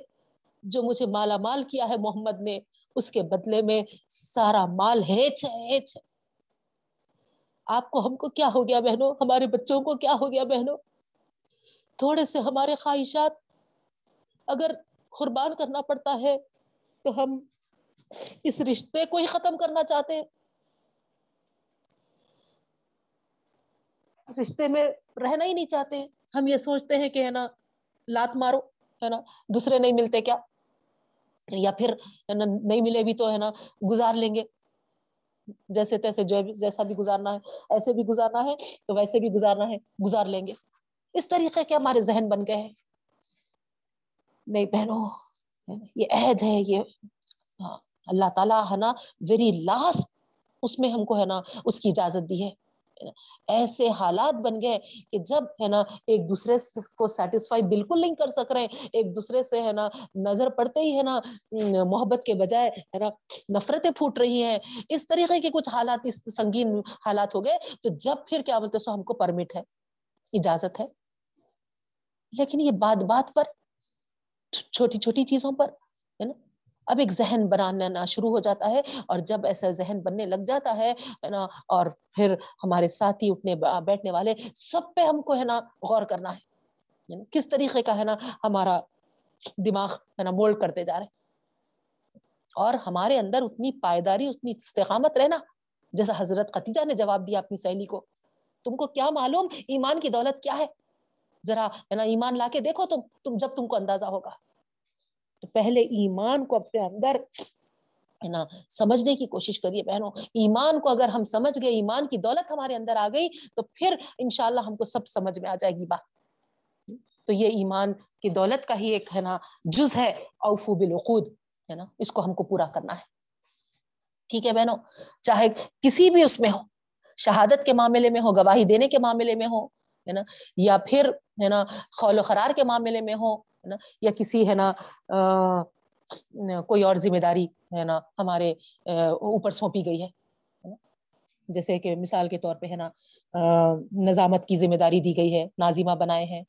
جو مجھے مالا مال کیا ہے محمد نے، اس کے بدلے میں سارا مال ہیچ ہے ہیچ ہے۔ آپ کو ہم کو کیا ہو گیا بہنوں؟ ہمارے بچوں کو کیا ہو گیا بہنوں؟ تھوڑے سے ہمارے خواہشات۔ اگر قربان کرنا پڑتا ہے تو ہم اس رشتے کو ہی ختم کرنا چاہتے ہیں۔ رشتے میں رہنا ہی نہیں چاہتے۔ ہم یہ سوچتے ہیں کہ ہے نا، لات مارو، ہے نا، دوسرے نہیں ملتے کیا؟ یا پھر نہیں ملے بھی تو، ہے نا، گزار لیں گے۔ جیسے تیسے جو جیسا بھی گزارنا ہے، ایسے بھی گزارنا ہے، تو ویسے بھی گزارنا ہے، گزار لیں گے۔ اس طریقے کے ہمارے ذہن بن گئے ہیں۔ نہیں بہنوں، یہ عہد ہے، یہ ہاں، اللہ تعالیٰ ہے نا ویری لاسٹ اس میں ہم کو ہے نا، اس کی اجازت دی ہے۔ ایسے حالات بن گئے کہ جب ہے نا ایک دوسرے کو سیٹسفائی بالکل نہیں کر سک رہے ایک دوسرے سے ہے نا نظر پڑتے ہی ہے نا محبت کے بجائے ہے نا نفرتیں پھوٹ رہی ہیں۔ اس طریقے کے کچھ حالات، اس سنگین حالات ہو گئے تو جب پھر کیا بولتے سو ہم کو پرمٹ ہے، اجازت ہے۔ لیکن یہ بات بات پر، چھوٹی چھوٹی چیزوں پر اب ایک ذہن بنانا شروع ہو جاتا ہے اور جب ایسا ذہن بننے لگ جاتا ہے نا، اور پھر ہمارے ساتھی اٹھنے بیٹھنے والے سب پہ ہم کو، ہے نا، غور کرنا ہے۔ یعنی کس طریقے کا، ہے نا، ہمارا دماغ، ہے نا مولڈ کرتے جا رہے اور ہمارے اندر اتنی پائیداری، اتنی استقامت رہنا۔ جیسا حضرت قتیجہ نے جواب دیا اپنی سہیلی کو، تم کو کیا معلوم ایمان کی دولت کیا ہے؟ ذرا، ہے نا، ایمان لا کے دیکھو تم تم جب تم کو اندازہ ہوگا۔ تو پہلے ایمان کو اپنے اندر ہے نا، سمجھنے کی کوشش کریے بہنوں۔ ایمان کو اگر ہم سمجھ گئے، ایمان کی دولت ہمارے اندر آ گئی، تو پھر انشاءاللہ ہم کو سب سمجھ میں آ جائے گی بات۔ تو یہ ایمان کی دولت کا ہی ایک ہے نا، جز ہے اوفو بالعقود، ہے نا، اس کو ہم کو پورا کرنا ہے۔ ٹھیک ہے بہنوں، چاہے کسی بھی اس میں ہو، شہادت کے معاملے میں ہو، گواہی دینے کے معاملے میں ہو، ہے نا، یا پھر، ہے نا، خول و خرار کے معاملے میں ہو نا؟ یا کسی ہے نا کوئی اور ذمہ داری ہے نا، ہمارے اوپر سونپی گئی ہے جیسے کہ مثال کے طور پہ ہے نا نظامت کی ذمہ داری دی گئی ہے نازیمہ بنائے ہیں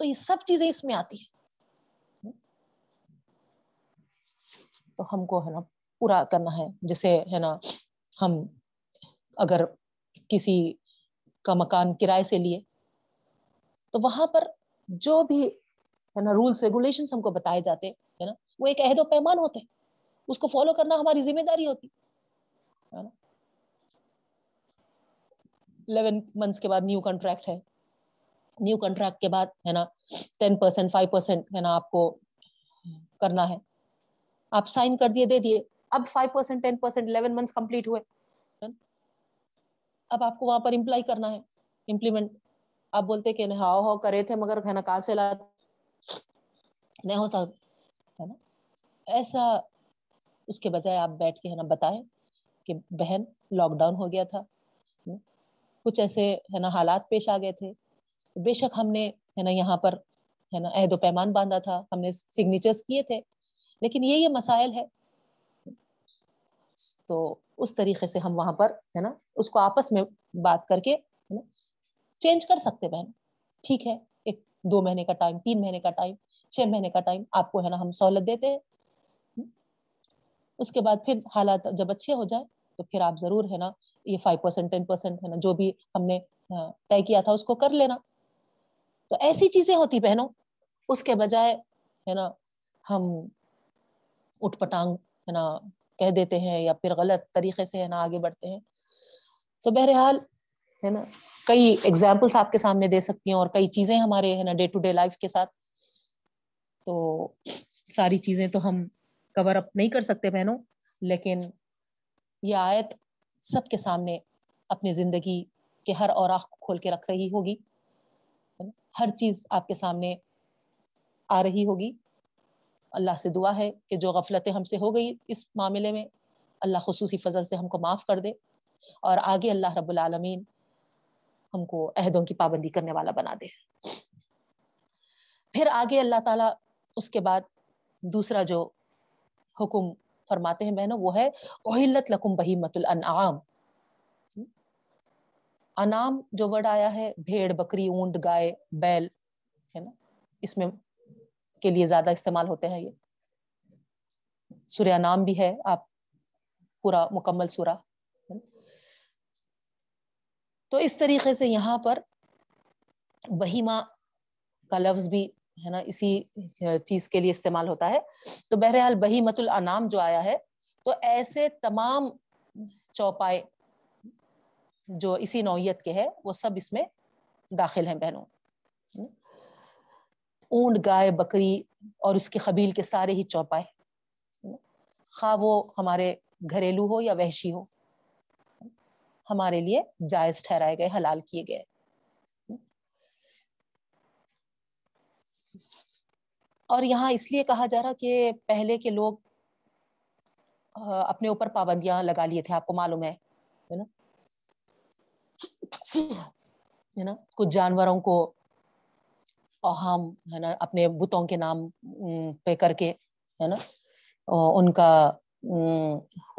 تو یہ سب چیزیں اس میں آتی ہیں تو ہم کو ہے نا پورا کرنا ہے، جیسے ہے نا، ہم اگر کسی کا مکان کرائے سے لیے، تو وہاں پر جو بھی، ہے نا رولس ریگولیشن ہم کو بتائے جاتے ہیں نا، وہ ایک عہد و پیمان ہوتے ہیں، اس کو فالو کرنا ہماری ذمہ داری ہوتی الیون منتھس کے بعد نیو کنٹریکٹ ہے نیو کنٹریکٹ کے بعد، ہے نا ٹین پرسینٹ فائیو پرسینٹ ہے نا، آپ کو کرنا ہے. آپ سائن کر دیے، دے دیے، اب five percent ten percent eleven months complete ہوئے اب آپ کو وہاں پر امپلائی کرنا ہے امپلیمنٹ آپ بولتے کہ ہاؤ ہاؤ کرے تھے مگر ہے سے لا نہیں ہو سکتا، ہے نا؟ ایسا اس کے بجائے آپ بیٹھ کے ہے نا بتائیں کہ بہن لاک ڈاؤن ہو گیا تھا کچھ ایسے ہے نا حالات پیش آ گئے تھے۔ بے شک ہم نے ہے نا یہاں پر ہے نا عہد و پیمان باندھا تھا، ہم نے سگنیچرس کیے تھے۔ لیکن یہ یہ مسائل ہے۔ تو اس طریقے سے ہم وہاں پر ہے نا اس کو آپس میں بات کر کے چینج کر سکتے بہن۔ ٹھیک ہے، ایک دو مہینے کا ٹائم، تین مہینے کا ٹائم، چھ مہینے کا ٹائم آپ کو ہے نا ہم سہولت دیتے ہیں۔ اس کے بعد پھر حالات جب اچھے ہو جائے تو پھر آپ ضرور ہے نا یہ فائیو پرسینٹ ٹین پرسینٹ ہے نا جو بھی ہم نے طے کیا تھا اس کو کر لینا۔ تو ایسی چیزیں ہوتی بہنوں۔ اس کے بجائے ہے نا ہم اٹھ پٹانگ ہے نا کہہ دیتے ہیں یا پھر غلط طریقے سے ہے نا آگے بڑھتے ہیں۔ تو بہرحال ہے نا؟ کئی ایگزامپلس آپ کے سامنے دے سکتی ہیں اور کئی چیزیں ہمارے ہے نا ڈے ٹو ڈے لائف کے ساتھ۔ تو ساری چیزیں تو ہم کور اپ نہیں کر سکتے بہنوں، لیکن یہ آیت سب کے سامنے اپنی زندگی کے ہر اور کھول کے رکھ رہی ہوگی۔ ہر چیز آپ کے سامنے آ رہی ہوگی۔ اللہ سے دعا ہے کہ جو غفلتیں ہم سے ہو گئی اس معاملے میں، اللہ خصوصی فضل سے ہم کو معاف کر دے۔ اور آگے اللہ رب العالمین ہم کو عہدوں کی پابندی کرنے والا بنا دے۔ پھر آگے اللہ تعالیٰ اس کے بعد دوسرا جو حکم فرماتے ہیں بہنوں وہ ہے اوہلت لکم بہیمت الانعام انعام جو ورڈ آیا ہے، بھیڑ، بکری، اونٹ، گائے، بیل، ہے نا؟ اس میں کے لیے زیادہ استعمال ہوتے ہیں یہ۔ سورہ نام بھی ہے، آپ پورا مکمل سورہ تو اس طریقے سے یہاں پر بہیما کا لفظ بھی ہے نا، اسی چیز کے لیے استعمال ہوتا ہے۔ تو بہرحال بہی مت الانام جو آیا ہے، تو ایسے تمام چوپائے جو اسی نوعیت کے ہے وہ سب اس میں داخل ہیں بہنوں۔ اونٹ، گائے، بکری اور اس کے قبیل کے سارے ہی چوپائے۔ خواہ وہ ہمارے گھریلو ہو یا وحشی ہو۔ ہمارے لیے جائز ٹھہرائے گئے، حلال کیے گئے۔ اور یہاں اس لیے کہا جا رہا کہ پہلے کے لوگ اپنے اوپر پابندیاں لگا لیے تھے، آپ کو معلوم ہے نا؟ کچھ جانوروں کو ہم ہے نا، اپنے بتوں کے نام پہ کر کے، ہے نا؟ ان کا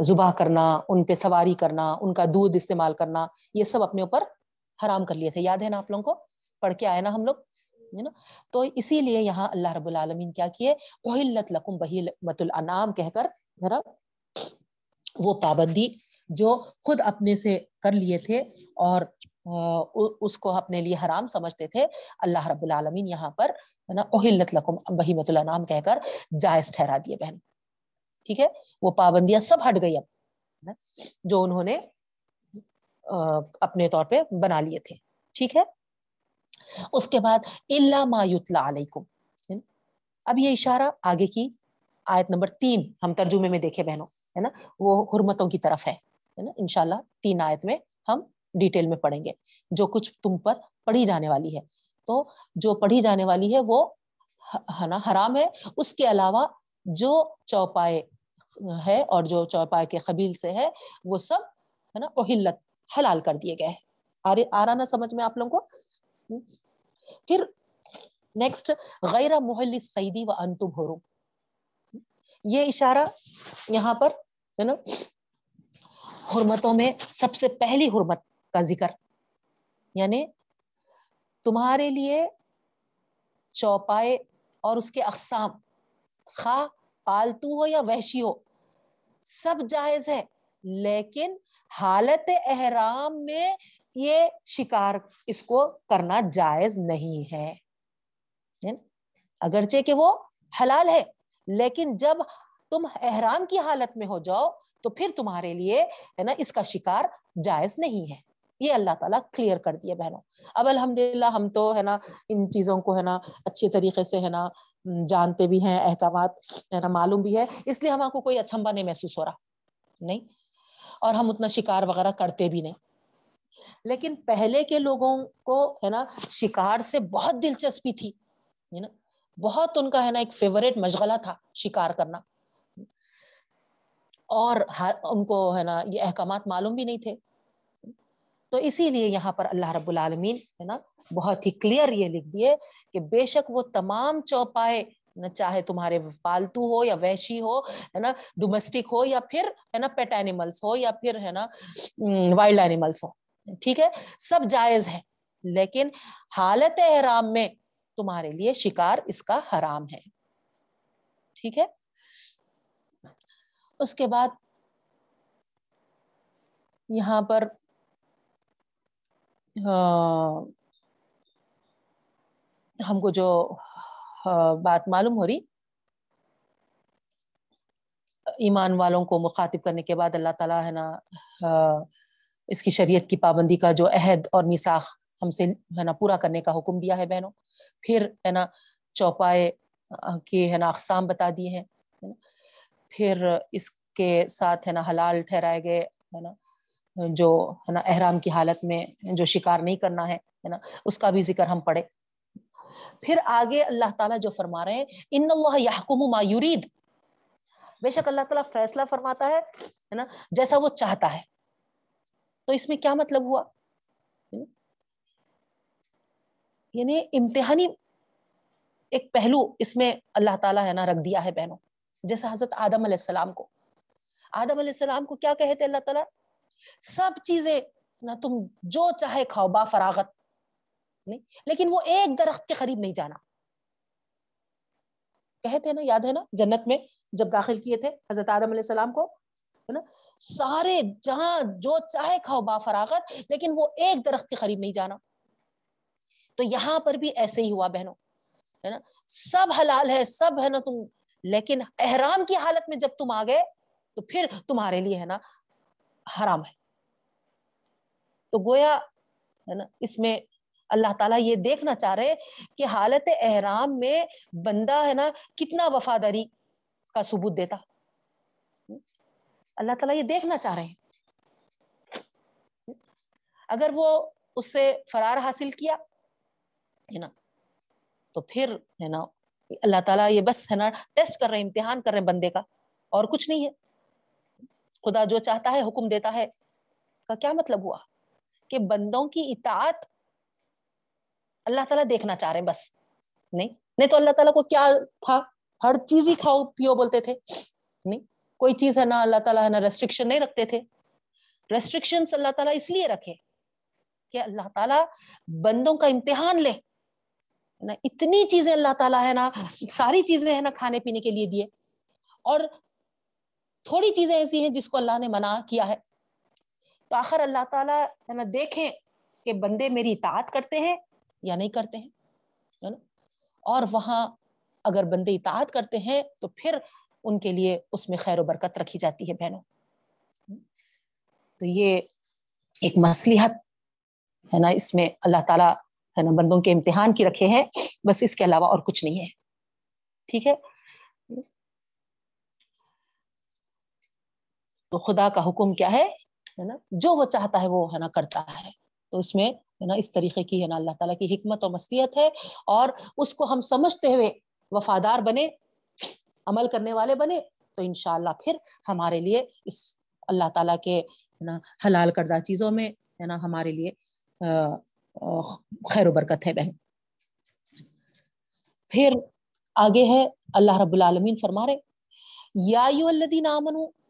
ذبح کرنا، ان پہ سواری کرنا، ان کا دودھ استعمال کرنا، یہ سب اپنے اوپر حرام کر لیے تھے۔ یاد ہے نا آپ لوگوں کو؟ پڑھ کے آئے نا ہم لوگ؟ نا؟ تو اسی لیے یہاں اللہ رب العالمین کیا کیے؟ وحلت لکم بہیمت الانام کہہ کر ذرا وہ پابندی جو خود اپنے سے کر لیے تھے اور اس کو اپنے لیے حرام سمجھتے تھے۔ اللہ رب العالمین یہاں پر، ہے نا؟ اوہلت لکم بہیمت الانام کہہ کر جائز ٹھہرا دیے بہن۔ ٹھیک ہے؟ وہ پابندیاں سب ہٹ گئی اب جو انہوں نے اپنے طور پہ بنا لیے تھے۔ ٹھیک ہے؟ اس کے بعد اللہ ما یتلا علیکم اب یہ اشارہ آگے کی آیت نمبر تین ہم ترجمے میں دیکھے بہنوں ہے نا؟ وہ حرمتوں کی طرف ہے۔ نا؟ انشاءاللہ تین آیت میں ہم ڈیٹیل میں پڑھیں گے۔ جو کچھ تم پر پڑھی جانے والی ہے۔ تو جو پڑھی جانے والی ہے وہ ہے نا؟ حرام ہے۔ اس کے علاوہ جو چوپائے ہے اور جو چوپائے کے قبیل سے ہے، وہ سب ہے نا اہلت حلال کر دیے گئے آ رہا نا سمجھ میں آپ لوگوں کو؟ پھر نیکسٹ غیر محل سعیدی و انتم حرم۔ یہ اشارہ یہاں پر ہے نا حرمتوں میں سب سے پہلی حرمت کا ذکر۔ یعنی تمہارے لیے چوپائے اور اس کے اقسام، خواہ پالتو ہو یا وحشی ہو سب جائز ہے۔ لیکن حالت احرام میں یہ شکار اس کو کرنا جائز نہیں ہے۔ اگرچہ کہ وہ حلال ہے، لیکن جب تم احرام کی حالت میں ہو جاؤ تو پھر تمہارے لیے ہے نا اس کا شکار جائز نہیں ہے۔ یہ اللہ تعالیٰ کلیئر کر دیا بہنوں۔ اب الحمد للہ ہم تو ہے نا ان چیزوں کو ہے نا اچھے طریقے سے ہے نا جانتے بھی ہیں، احکامات معلوم بھی ہے۔ اس لیے ہم کو کوئی اچھمبا نہیں محسوس ہو رہا، نہیں۔ اور ہم اتنا شکار وغیرہ کرتے بھی نہیں۔ لیکن پہلے کے لوگوں کو، ہے نا، شکار سے بہت دلچسپی تھی، ہے نا۔ بہت ان کا، ہے نا، ایک فیوریٹ مشغلہ تھا شکار کرنا۔ اور ان کو، ہے نا، یہ احکامات معلوم بھی نہیں تھے۔ تو اسی لیے یہاں پر اللہ رب العالمین ہے نا، بہت ہی کلیئر یہ لکھ دیے کہ بے شک وہ تمام چوپائے چاہے تمہارے پالتو ہو یا ویشی ہو، ہے نا ڈومیسٹک ہو یا پھر، ہے نا پیٹ اینیملس ہو یا پھر، ہے نا وائلڈ اینیملس ہو، ٹھیک ہے؟ سب جائز ہے لیکن حالت احرام میں تمہارے لیے شکار اس کا حرام ہے، ٹھیک ہے؟ اس کے بعد یہاں پر ہم کو جو بات معلوم ہو رہی، ایمان والوں کو مخاطب کرنے کے بعد اللہ تعالیٰ ہے نا اس کی شریعت کی پابندی کا جو عہد اور مساخ ہم سے ہے نا، پورا کرنے کا حکم دیا ہے بہنوں۔ پھر ہے نا، چوپائے کی ہے نا اقسام بتا دیے ہیں۔ پھر اس کے ساتھ ہے نا حلال ٹھہرائے گئے، ہے نا۔ جو ہے نا احرام کی حالت میں جو شکار نہیں کرنا ہے نا، اس کا بھی ذکر ہم پڑھے پھر آگے اللہ تعالیٰ جو فرما رہے ہیں، ان اللہ یحکم ما یرید بے شک اللہ تعالیٰ فیصلہ فرماتا ہے نا، جیسا وہ چاہتا ہے۔ تو اس میں کیا مطلب ہوا؟ یعنی امتحانی ایک پہلو اس میں اللہ تعالیٰ، ہے نا، رکھ دیا ہے بہنوں۔ جیسے حضرت آدم علیہ السلام کو۔ آدم علیہ السلام کو کیا کہتے اللہ تعالیٰ؟ سب چیزیں نہ تم جو چاہے کھاؤ، با فراغت، نہیں؟ لیکن وہ ایک درخت کے قریب نہیں جانا۔ کہتے نا، یاد ہے نا، جنت میں جب داخل کیے تھے حضرت آدم علیہ السلام کو، ہے نا؟ سارے جہاں جو چاہے کھاؤ، با فراغت، لیکن وہ ایک درخت کے قریب نہیں جانا۔ تو یہاں پر بھی ایسے ہی ہوا بہنوں، ہے نا؟ سب حلال ہے، سب ہے نا تم، لیکن احرام کی حالت میں جب تم آ گئے، تو پھر تمہارے لیے ہے نا حرام ہے۔ تو گویا ہے نا، اس میں اللہ تعالیٰ یہ دیکھنا چاہ رہے کہ حالت احرام میں بندہ ہے نا کتنا وفاداری کا ثبوت دیتا۔ اللہ تعالیٰ یہ دیکھنا چاہ رہے ہیں۔ اگر وہ اس سے فرار حاصل کیا ہے نا، تو پھر ہے نا، اللہ تعالیٰ یہ بس ہے نا، ٹیسٹ کر رہے ہیں، امتحان کر رہے ہیں بندے کا اور کچھ نہیں ہے۔ خدا جو چاہتا ہے حکم دیتا ہے۔ کا کیا مطلب ہوا؟ کہ بندوں کی اطاعت اللہ تعالیٰ دیکھنا چاہ رہے ہیں بس۔ نہیں نہیں تو اللہ تعالیٰ کو کیا تھا؟ ہر چیز ہی کھاؤ پیو بولتے تھے۔ نہیں، کوئی چیز ہے نا اللہ تعالیٰ ہے نا ریسٹرکشن نہیں رکھتے تھے۔ ریسٹرکشن اللہ تعالیٰ اس لیے رکھے کہ اللہ تعالیٰ بندوں کا امتحان لے۔ نا اتنی چیزیں اللہ تعالیٰ ہے نا ساری چیزیں ہے نا کھانے پینے کے لیے دیے۔ اور تھوڑی چیزیں ایسی ہیں جس کو اللہ نے منع کیا ہے۔ تو آخر اللہ تعالیٰ ہے نا، دیکھیں کہ بندے میری اطاعت کرتے ہیں یا نہیں کرتے ہیں اور وہاں اگر بندے اطاعت کرتے ہیں تو پھر ان کے لیے اس میں خیر و برکت رکھی جاتی ہے بہنوں۔ تو یہ ایک مصلیحت ہے نا، اس میں اللہ تعالیٰ ہے نا بندوں کے امتحان کی رکھے ہیں، بس اس کے علاوہ اور کچھ نہیں ہے۔ ٹھیک ہے؟ تو خدا کا حکم کیا ہے؟ نا؟ جو وہ چاہتا ہے وہ، ہے نا، کرتا ہے۔ تو اس میں، ہے نا، اس طریقے کی، ہے نا، اللہ تعالیٰ کی حکمت و مستیت ہے اور اس کو ہم سمجھتے ہوئے وفادار بنے، عمل کرنے والے بنے، تو انشاءاللہ پھر ہمارے لیے اس اللہ تعالیٰ کے نا، حلال کردہ چیزوں میں، ہے نا، ہمارے لیے خیر و برکت ہے بہن۔ پھر آگے ہے، اللہ رب العالمین فرما رہے یا الذین آمنو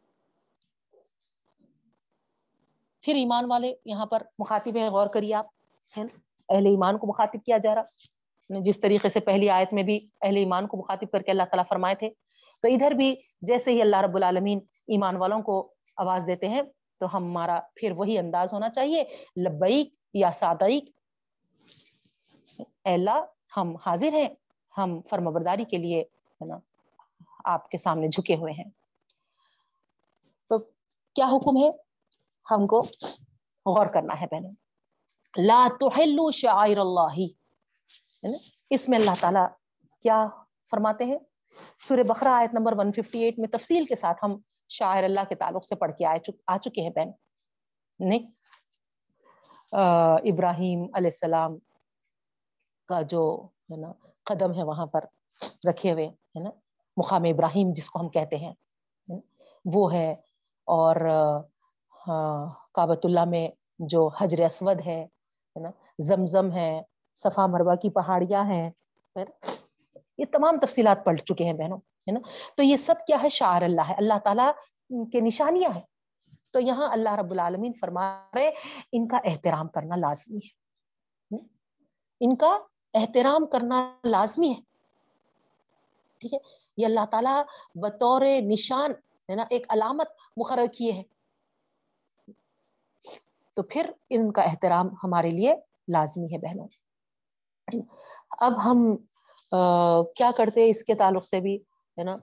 پھر ایمان والے یہاں پر مخاطب ہیں، غور کریے آپ، ہے اہل ایمان کو مخاطب کیا جا رہا۔ جس طریقے سے پہلی آیت میں بھی اہل ایمان کو مخاطب کر کے اللہ تعالیٰ فرمائے تھے۔ تو ادھر بھی جیسے ہی اللہ رب العالمین ایمان والوں کو آواز دیتے ہیں، تو ہمارا پھر وہی انداز ہونا چاہیے۔ لبیک یا سادیک اللہ، ہم حاضر ہیں، ہم فرم برداری کے لیے، ہے نا، آپ کے سامنے جھکے ہوئے ہیں۔ تو کیا حکم ہے؟ ہم کو غور کرنا ہے پہلے لا تحلوا شعائر اللہ۔ اس میں اللہ تعالی کیا فرماتے ہیں؟ سورہ بقرہ آیت نمبر 158 میں تفصیل کے ساتھ ہم شاعر اللہ کے تعلق سے پڑھ کے آ چکے ہیں بہن۔ نہیں؟ ابراہیم علیہ السلام کا جو، ہے نا، قدم ہے وہاں پر رکھے ہوئے، ہے نا، مقام ابراہیم جس کو ہم کہتے ہیں وہ ہے۔ اور ہاں، کابت اللہ میں جو حجر اسود ہے نا، زمزم ہے صفا مروا کی پہاڑیاں ہیں یہ تمام تفصیلات پڑھ چکے ہیں بہنوں، ہے نا، تو یہ سب کیا ہے؟ شعر اللہ ہے، اللہ تعالیٰ کے نشانیاں ہیں۔ تو یہاں اللہ رب العالمین فرما رہے ان کا احترام کرنا لازمی ہے ان کا احترام کرنا لازمی ہے۔ ٹھیک ہے، یہ اللہ تعالیٰ بطور نشان، ہے نا، ایک علامت مقرر کیے ہیں۔ تو پھر ان کا احترام ہمارے لیے لازمی ہے بہنوں۔ اب ہم کیا کرتے ہیں اس کے تعلق سے بھی، ہے نا؟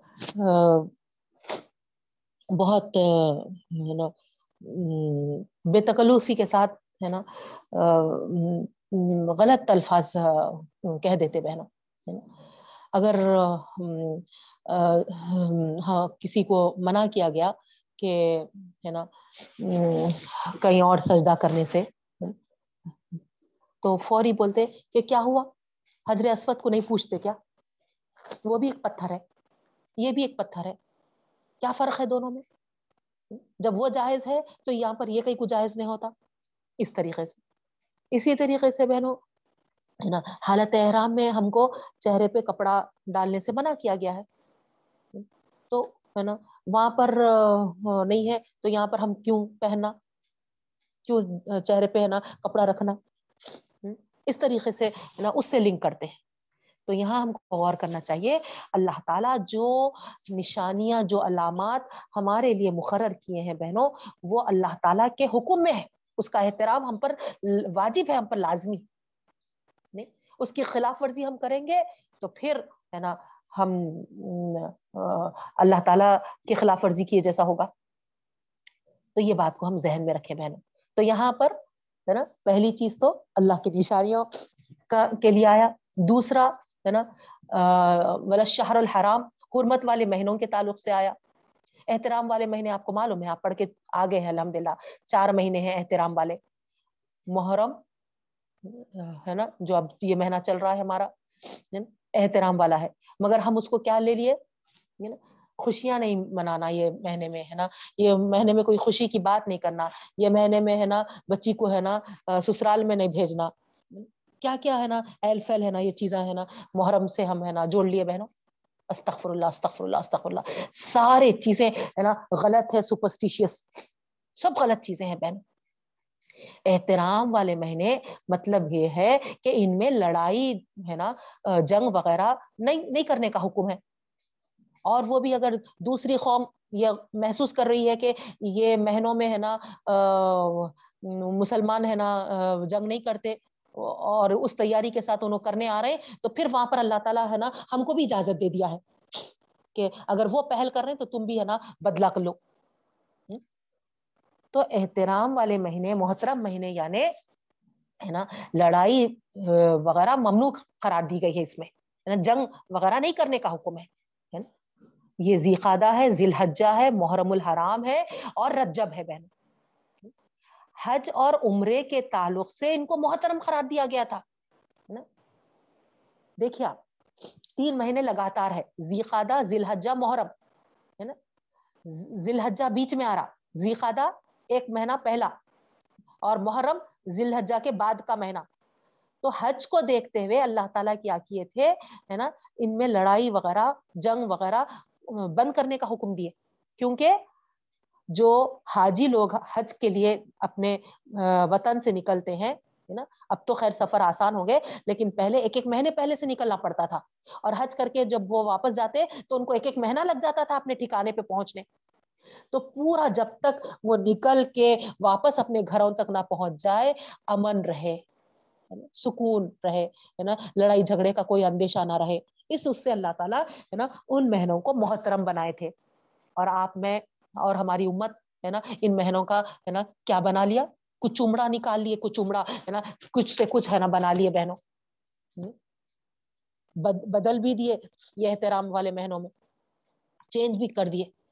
بہت ہے نا؟ بے تکلفی کے ساتھ، ہے نا؟ غلط الفاظ کہہ دیتے بہنوں، ہے نا؟ اگر ہاں کسی کو منع کیا گیا کہ، ہے نا کہیں اور سجدہ کرنے سے۔ تو فوری بولتے کہ کیا ہوا؟ حضر اسود کو نہیں پوچھتے کیا؟ وہ بھی ایک پتھر ہے۔ یہ بھی ایک پتھر ہے۔ کیا فرق ہے دونوں میں؟ جب وہ جائز ہے تو یہاں پر یہ کہیں کو جائز نہیں ہوتا۔ اس طریقے سے۔ اسی طریقے سے بہنوں، ہے نا، حالت احرام میں ہم کو چہرے پہ کپڑا ڈالنے سے منع کیا گیا ہے۔ تو، ہے نا وہاں پر نہیں ہے، تو یہاں پر ہم کیوں پہننا؟ کیوں چہرے پہ ہے نا، کپڑا رکھنا؟ اس طریقے سے نا، اس سے لنک کرتے ہیں۔ تو یہاں ہم کو غور کرنا چاہیے، اللہ تعالیٰ جو نشانیاں، جو علامات ہمارے لیے مقرر کیے ہیں بہنوں، وہ اللہ تعالیٰ کے حکم میں ہے اس کا احترام ہم پر واجب ہے، ہم پر لازمی۔ نہیں، اس کی خلاف ورزی ہم کریں گے تو پھر ہے نا ہم اللہ تعالیٰ کی خلاف ورزی کیے جیسا ہوگا۔ تو یہ بات کو ہم ذہن میں رکھیں بہنوں۔ تو یہاں پر، ہے نا، پہلی چیز تو اللہ کی نشانیوں کا، کے لیے آیا۔ دوسرا، ہے نا شہر الحرام، حرمت والے مہینوں کے تعلق سے آیا۔ احترام والے مہینے آپ کو معلوم ہے آپ پڑھ کے آگے ہیں الحمد للہ چار مہینے ہیں احترام والے۔ محرم ہے نا، جو اب یہ مہینہ چل رہا ہے ہمارا احترام والا ہے۔ مگر ہم اس کو کیا لے لیے؟ خوشیاں نہیں منانا یہ مہینے میں، ہے نا؟ یہ مہینے میں کوئی خوشی کی بات نہیں کرنا۔ یہ مہینے میں، ہے نا، بچی کو، ہے نا سسرال میں نہیں بھیجنا۔ کیا کیا، ہے نا، ایل فیل، ہے نا، یہ چیزیں ہے نا، محرم سے ہم، ہے نا، جوڑ لیے بہنوں۔ استغفر اللہ استغفر اللہ استغفر اللہ سارے چیزیں، ہے نا، غلط ہے سپرسٹیشیس سب غلط چیزیں ہیں بہن۔ احترام والے مہینے مطلب یہ ہے کہ ان میں لڑائی ہے نا جنگ وغیرہ نہیں نہیں کرنے کا حکم ہے۔ اور وہ بھی اگر دوسری قوم یہ محسوس کر رہی ہے کہ یہ مہینوں میں ہے نا مسلمان ہے نا جنگ نہیں کرتے اور اس تیاری کے ساتھ انہوں کرنے آ رہے ہیں، تو پھر وہاں پر اللہ تعالیٰ ہے نا، ہم کو بھی اجازت دے دیا ہے کہ اگر وہ پہل کر رہے ہیں تو تم بھی ہے نا بدلا کر لو۔ تو احترام والے مہینے، محترم مہینے یعنی ہے نا، لڑائی وغیرہ ممنوع قرار دی گئی ہے اس میں۔ جنگ وغیرہ نہیں کرنے کا حکم ہے۔ یہ زیقادہ ہے ذی الحجہ ہے، محرم الحرام ہے اور رجب ہے بہن حج اور عمرے کے تعلق سے ان کو محترم قرار دیا گیا تھا۔ دیکھیے آپ، تین مہینے لگاتار ہے زیقادہ ذی الحجہ محرم۔ ہے نا ذی الحجہ بیچ میں آ رہا زیقادہ ایک مہینہ پہلا اور محرم ذی الحجہ کے بعد کا مہینہ۔ تو حج کو دیکھتے ہوئے اللہ تعالیٰ کیا کیے تھے؟ ہے نا، ان میں لڑائی وغیرہ، جنگ وغیرہ بند کرنے کا حکم دیے۔ کیونکہ جو حاجی لوگ حج کے لیے اپنے وطن سے نکلتے ہیں نا، اب تو خیر سفر آسان ہو گئے، لیکن پہلے ایک ایک مہینے پہلے سے نکلنا پڑتا تھا۔ اور حج کر کے جب وہ واپس جاتے تو ان کو ایک ایک مہینہ لگ جاتا تھا اپنے ٹھکانے پہ پہنچنے۔ تو پورا جب تک وہ نکل کے واپس اپنے گھروں تک نہ پہنچ جائے، امن رہے سکون رہے، ہے نا، لڑائی جھگڑے کا کوئی اندیشہ نہ رہے۔ اس اس سے اللہ تعالیٰ، ہے نا، ان مہینوں کو محترم بنائے تھے۔ اور آپ، میں اور ہماری امت، ہے نا، ان مہینوں کا، ہے نا، کیا بنا لیا؟ کچھ چمڑا نکال لیے، کچھ چمڑا ہے نا، کچھ سے کچھ، ہے نا، بنا لیے بہنوں۔ بدل بھی دیے یہ احترام والے مہینوں میں، چینج بھی کر دیے۔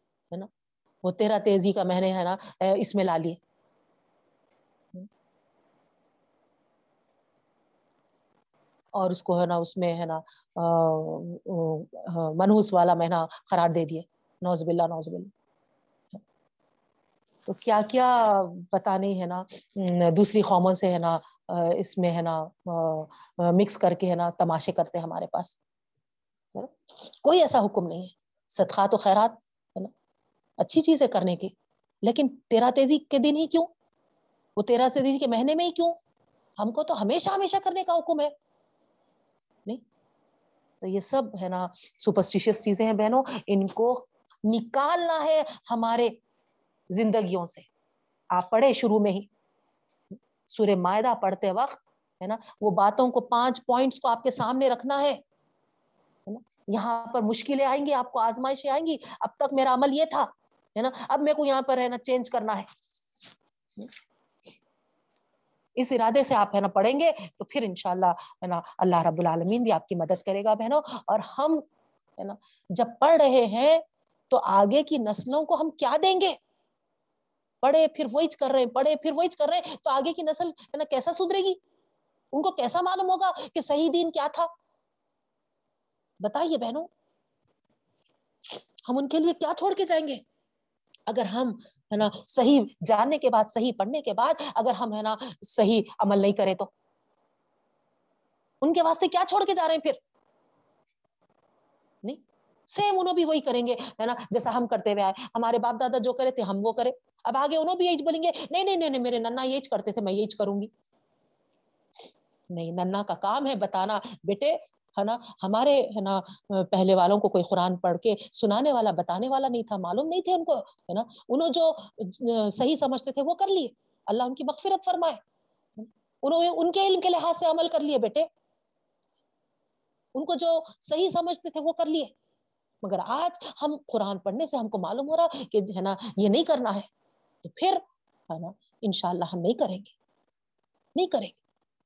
وہ تیرا تیزی کا مہینے ہے نا اس میں لا لیے۔ اور اس کو ہے نا، اس میں ہے نا منہوس والا مہینہ قرار دے دیے۔ نوز باللہ نوز باللہ۔ تو کیا کیا پتا نہیں ہے نا دوسری قوموں سے ہے نا اس میں ہے نا مکس کر کے ہے نا تماشے کرتے ہمارے پاس۔ کوئی ایسا حکم نہیں ہے۔ صدقات و خیرات اچھی چیز ہے کرنے کی لیکن تیرا تیزی کے دن ہی کیوں؟ وہ تیرا تیزی کے مہینے میں ہی کیوں؟ ہم کو تو ہمیشہ ہمیشہ کرنے کا حکم ہے۔ نہیں؟ تو یہ سب ہے نا سپرسٹیشیس چیزیں ہیں بہنوں۔ ان کو نکالنا ہے ہمارے زندگیوں سے۔ آپ پڑھے شروع میں ہی۔ سورہ معدہ پڑھتے وقت ہے نا وہ باتوں کو پانچ پوائنٹس کو آپ کے سامنے رکھنا ہے۔ یہاں پر مشکلیں آئیں گی، آپ کو آزمائشیں آئیں گی۔ اب تک میرا عمل یہ تھا۔ ہے نا؟ اب میرے کو یہاں پر ہے نا چینج کرنا ہے۔ اس ارادے سے آپ ہے نا پڑھیں گے تو پھر انشاءاللہ ہے نا اللہ رب العالمین بھی آپ کی مدد کرے گا بہنوں۔ اور ہم ہے نا جب پڑھ رہے ہیں تو آگے کی نسلوں کو ہم کیا دیں گے؟ پڑھے پھر وہی کر رہے ہیں پڑھے پھر وہی کر رہے ہیں۔ تو آگے کی نسل ہے نا کیسا سدھرے گی؟ ان کو کیسا معلوم ہوگا کہ صحیح دین کیا تھا؟ بتائیے بہنوں۔ ہم ان کے لیے کیا چھوڑ کے جائیں گے؟ اگر ہم ہے نا صحیح جاننے کے بعد، صحیح پڑھنے کے بعد اگر ہم ہے نا صحیح عمل نہیں کرے تو؟ ان کے واسطے کیا چھوڑ کے جا رہے ہیں پھر؟ نہیں سیم انہوں بھی وہی کریں گے، ہے نا، جیسا ہم کرتے ہوئے آئے۔ ہمارے باپ دادا جو کرے تھے، ہم وہ کرے اب آگے انہوں بھی یہی بولیں گے، نہیں نہیں نہیں میرے ننا یہ کرتے تھے، میں یہ کروں گی۔ نہیں، ننا کا کام ہے بتانا، بیٹے ہے نا؟ ہمارے ہے نا، پہلے والوں کو کوئی قرآن پڑھ کے سنانے والا، بتانے والا نہیں تھا، معلوم نہیں تھے ان کو، ہے نا؟ انہوں جو صحیح سمجھتے تھے وہ کر لیے۔ اللہ ان کی مغفرت فرمائے۔ انہوں ان کے علم کے لحاظ سے عمل کر لیے بیٹے۔ ان کو جو صحیح سمجھتے تھے وہ کر لیے۔ مگر آج ہم قرآن پڑھنے سے ہم کو معلوم ہو رہا کہ ہے نا، یہ نہیں کرنا ہے۔ تو پھر ہے نا، انشاءاللہ ہم نہیں کریں گے۔ نہیں کریں گے۔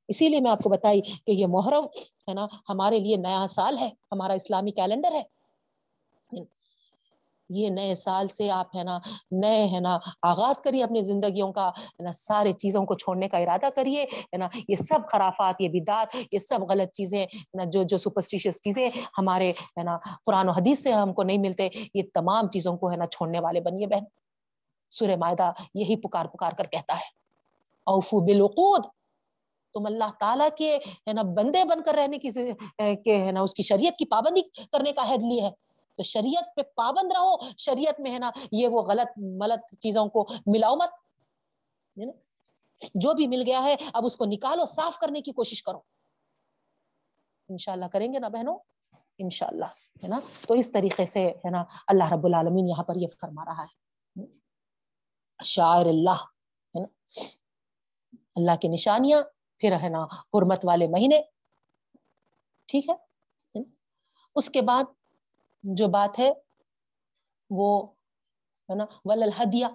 اسی لیے میں آپ کو بتائی کہ یہ محرم ہے نا، ہمارے لیے نیا سال ہے، ہمارا اسلامی کیلنڈر ہے۔ یہ نئے سال سے آپ ہے نا، نئے ہے نا، آغاز کریے اپنی زندگیوں کا، ہے نا، سارے چیزوں کو چھوڑنے کا ارادہ کریے، ہے نا، یہ سب خرافات، یہ بدعت یہ سب غلط چیزیں نا، جو جو سپرسٹیشیس چیزیں ہمارے، ہے نا، قرآن و حدیث سے ہم کو نہیں ملتے، یہ تمام چیزوں کو، ہے نا، چھوڑنے والے بنیے بہن۔ سورہ معدہ یہی پکار پکار کر کہتا ہے۔ اوفو بالعقود تم اللہ تعالیٰ کے ہے نا بندے بن کر رہنے کی ہے نا اس کی شریعت کی پابندی کرنے کا حید لی ہے۔ تو شریعت پہ پابند رہو، شریعت میں ہے نا یہ وہ غلط ملت چیزوں کو ملاؤ مت جو بھی مل گیا ہے، اب اس کو نکالو، صاف کرنے کی کوشش کرو۔ انشاءاللہ کریں گے نا بہنوں؟ انشاءاللہ، ہے نا؟ تو اس طریقے سے ہے نا اللہ رب العالمین یہاں پر یہ فرما رہا ہے۔ شاعر اللہ، ہے نا؟ اللہ کی نشانیاں پھر ہے نا حرمت والے مہینے، ٹھیک ہے؟ اس کے بعد جو بات ہے، وہ ہے نا ول الحدیہ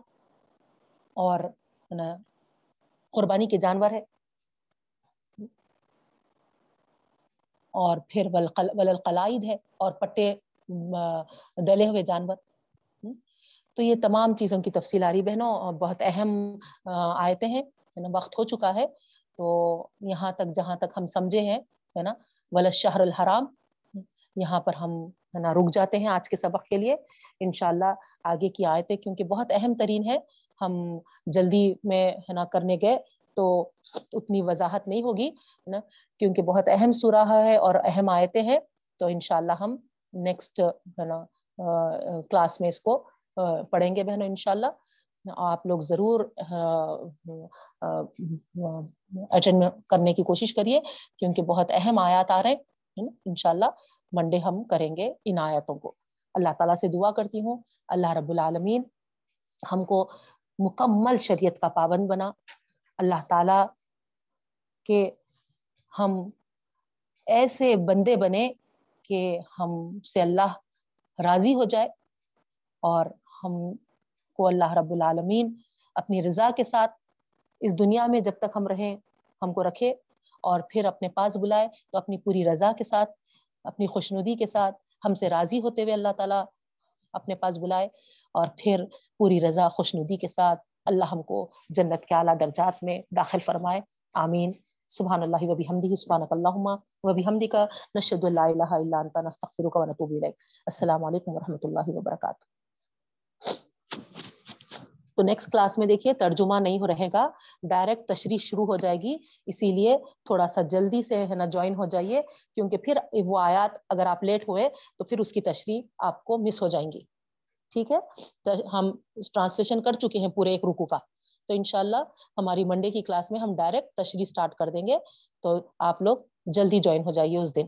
اور ہے نا قربانی کے جانور ہے۔ اور پھر ول ہے، اور پٹے دلے ہوئے جانور۔ تو یہ تمام چیزوں کی تفصیل آ رہی بہنوں، بہت اہم آیتیں ہیں وقت ہو چکا ہے۔ تو یہاں تک جہاں تک ہم سمجھے ہیں، ہے نا، ولد شہر الحرام، یہاں پر ہم، ہے نا، رک جاتے ہیں آج کے سبق کے لیے۔ انشاءاللہ آگے کی آیتیں، کیونکہ بہت اہم ترین ہے، ہم جلدی میں، ہے نا، کرنے گئے تو اتنی وضاحت نہیں ہوگی، ہے نا، کیونکہ بہت اہم سورہ ہے اور اہم آیتیں ہیں۔ تو انشاءاللہ ہم نیکسٹ ہے نا کلاس میں اس کو پڑھیں گے بہنوں، انشاءاللہ۔ آپ لوگ ضرور اٹینڈ کرنے کی کوشش کریے، کیونکہ بہت اہم آیات آ رہے ہیں، انشاءاللہ منڈے ہم کریں گے ان آیاتوں کو۔ اللہ تعالیٰ سے دعا کرتی ہوں، اللہ رب العالمین ہم کو مکمل شریعت کا پابند بنا۔ اللہ تعالیٰ کے ہم ایسے بندے بنے کہ ہم سے اللہ راضی ہو جائے اور ہم کو اللہ رب العالمین اپنی رضا کے ساتھ اس دنیا میں جب تک ہم رہیں، ہم کو رکھے اور پھر اپنے پاس بلائے تو اپنی پوری رضا کے ساتھ، اپنی خوشنودی کے ساتھ ہم سے راضی ہوتے ہوئے اللہ تعالیٰ اپنے پاس بلائے اور پھر پوری رضا، خوشنودی کے ساتھ اللہ ہم کو جنت کے اعلیٰ درجات میں داخل فرمائے۔ آمین۔ سبحان اللہ وبی حمدی سبحانک اللہم وبی حمدی کا نشد اللہ الہ الا انتا نستغفرک و نتوب الیک۔ السلام علیکم ورحمۃ اللہ وبرکاتہ۔ تو نیکسٹ کلاس میں دیکھیے ترجمہ نہیں ہو رہے گا ڈائریکٹ تشریح شروع ہو جائے گی، اسی لیے تھوڑا سا جلدی سے ہے نا جوائن ہو جائیے، کیونکہ پھر وہ آیات اگر آپ لیٹ ہوئے تو پھر اس کی تشریح آپ کو مس ہو جائیں گی۔ ٹھیک ہے؟ تو ہم ٹرانسلیشن کر چکے ہیں پورے ایک رکو کا۔ تو انشاءاللہ ہماری منڈے کی کلاس میں ہم ڈائریکٹ تشریح اسٹارٹ کر دیں گے، تو آپ لوگ جلدی جوائن ہو جائیے اس دن۔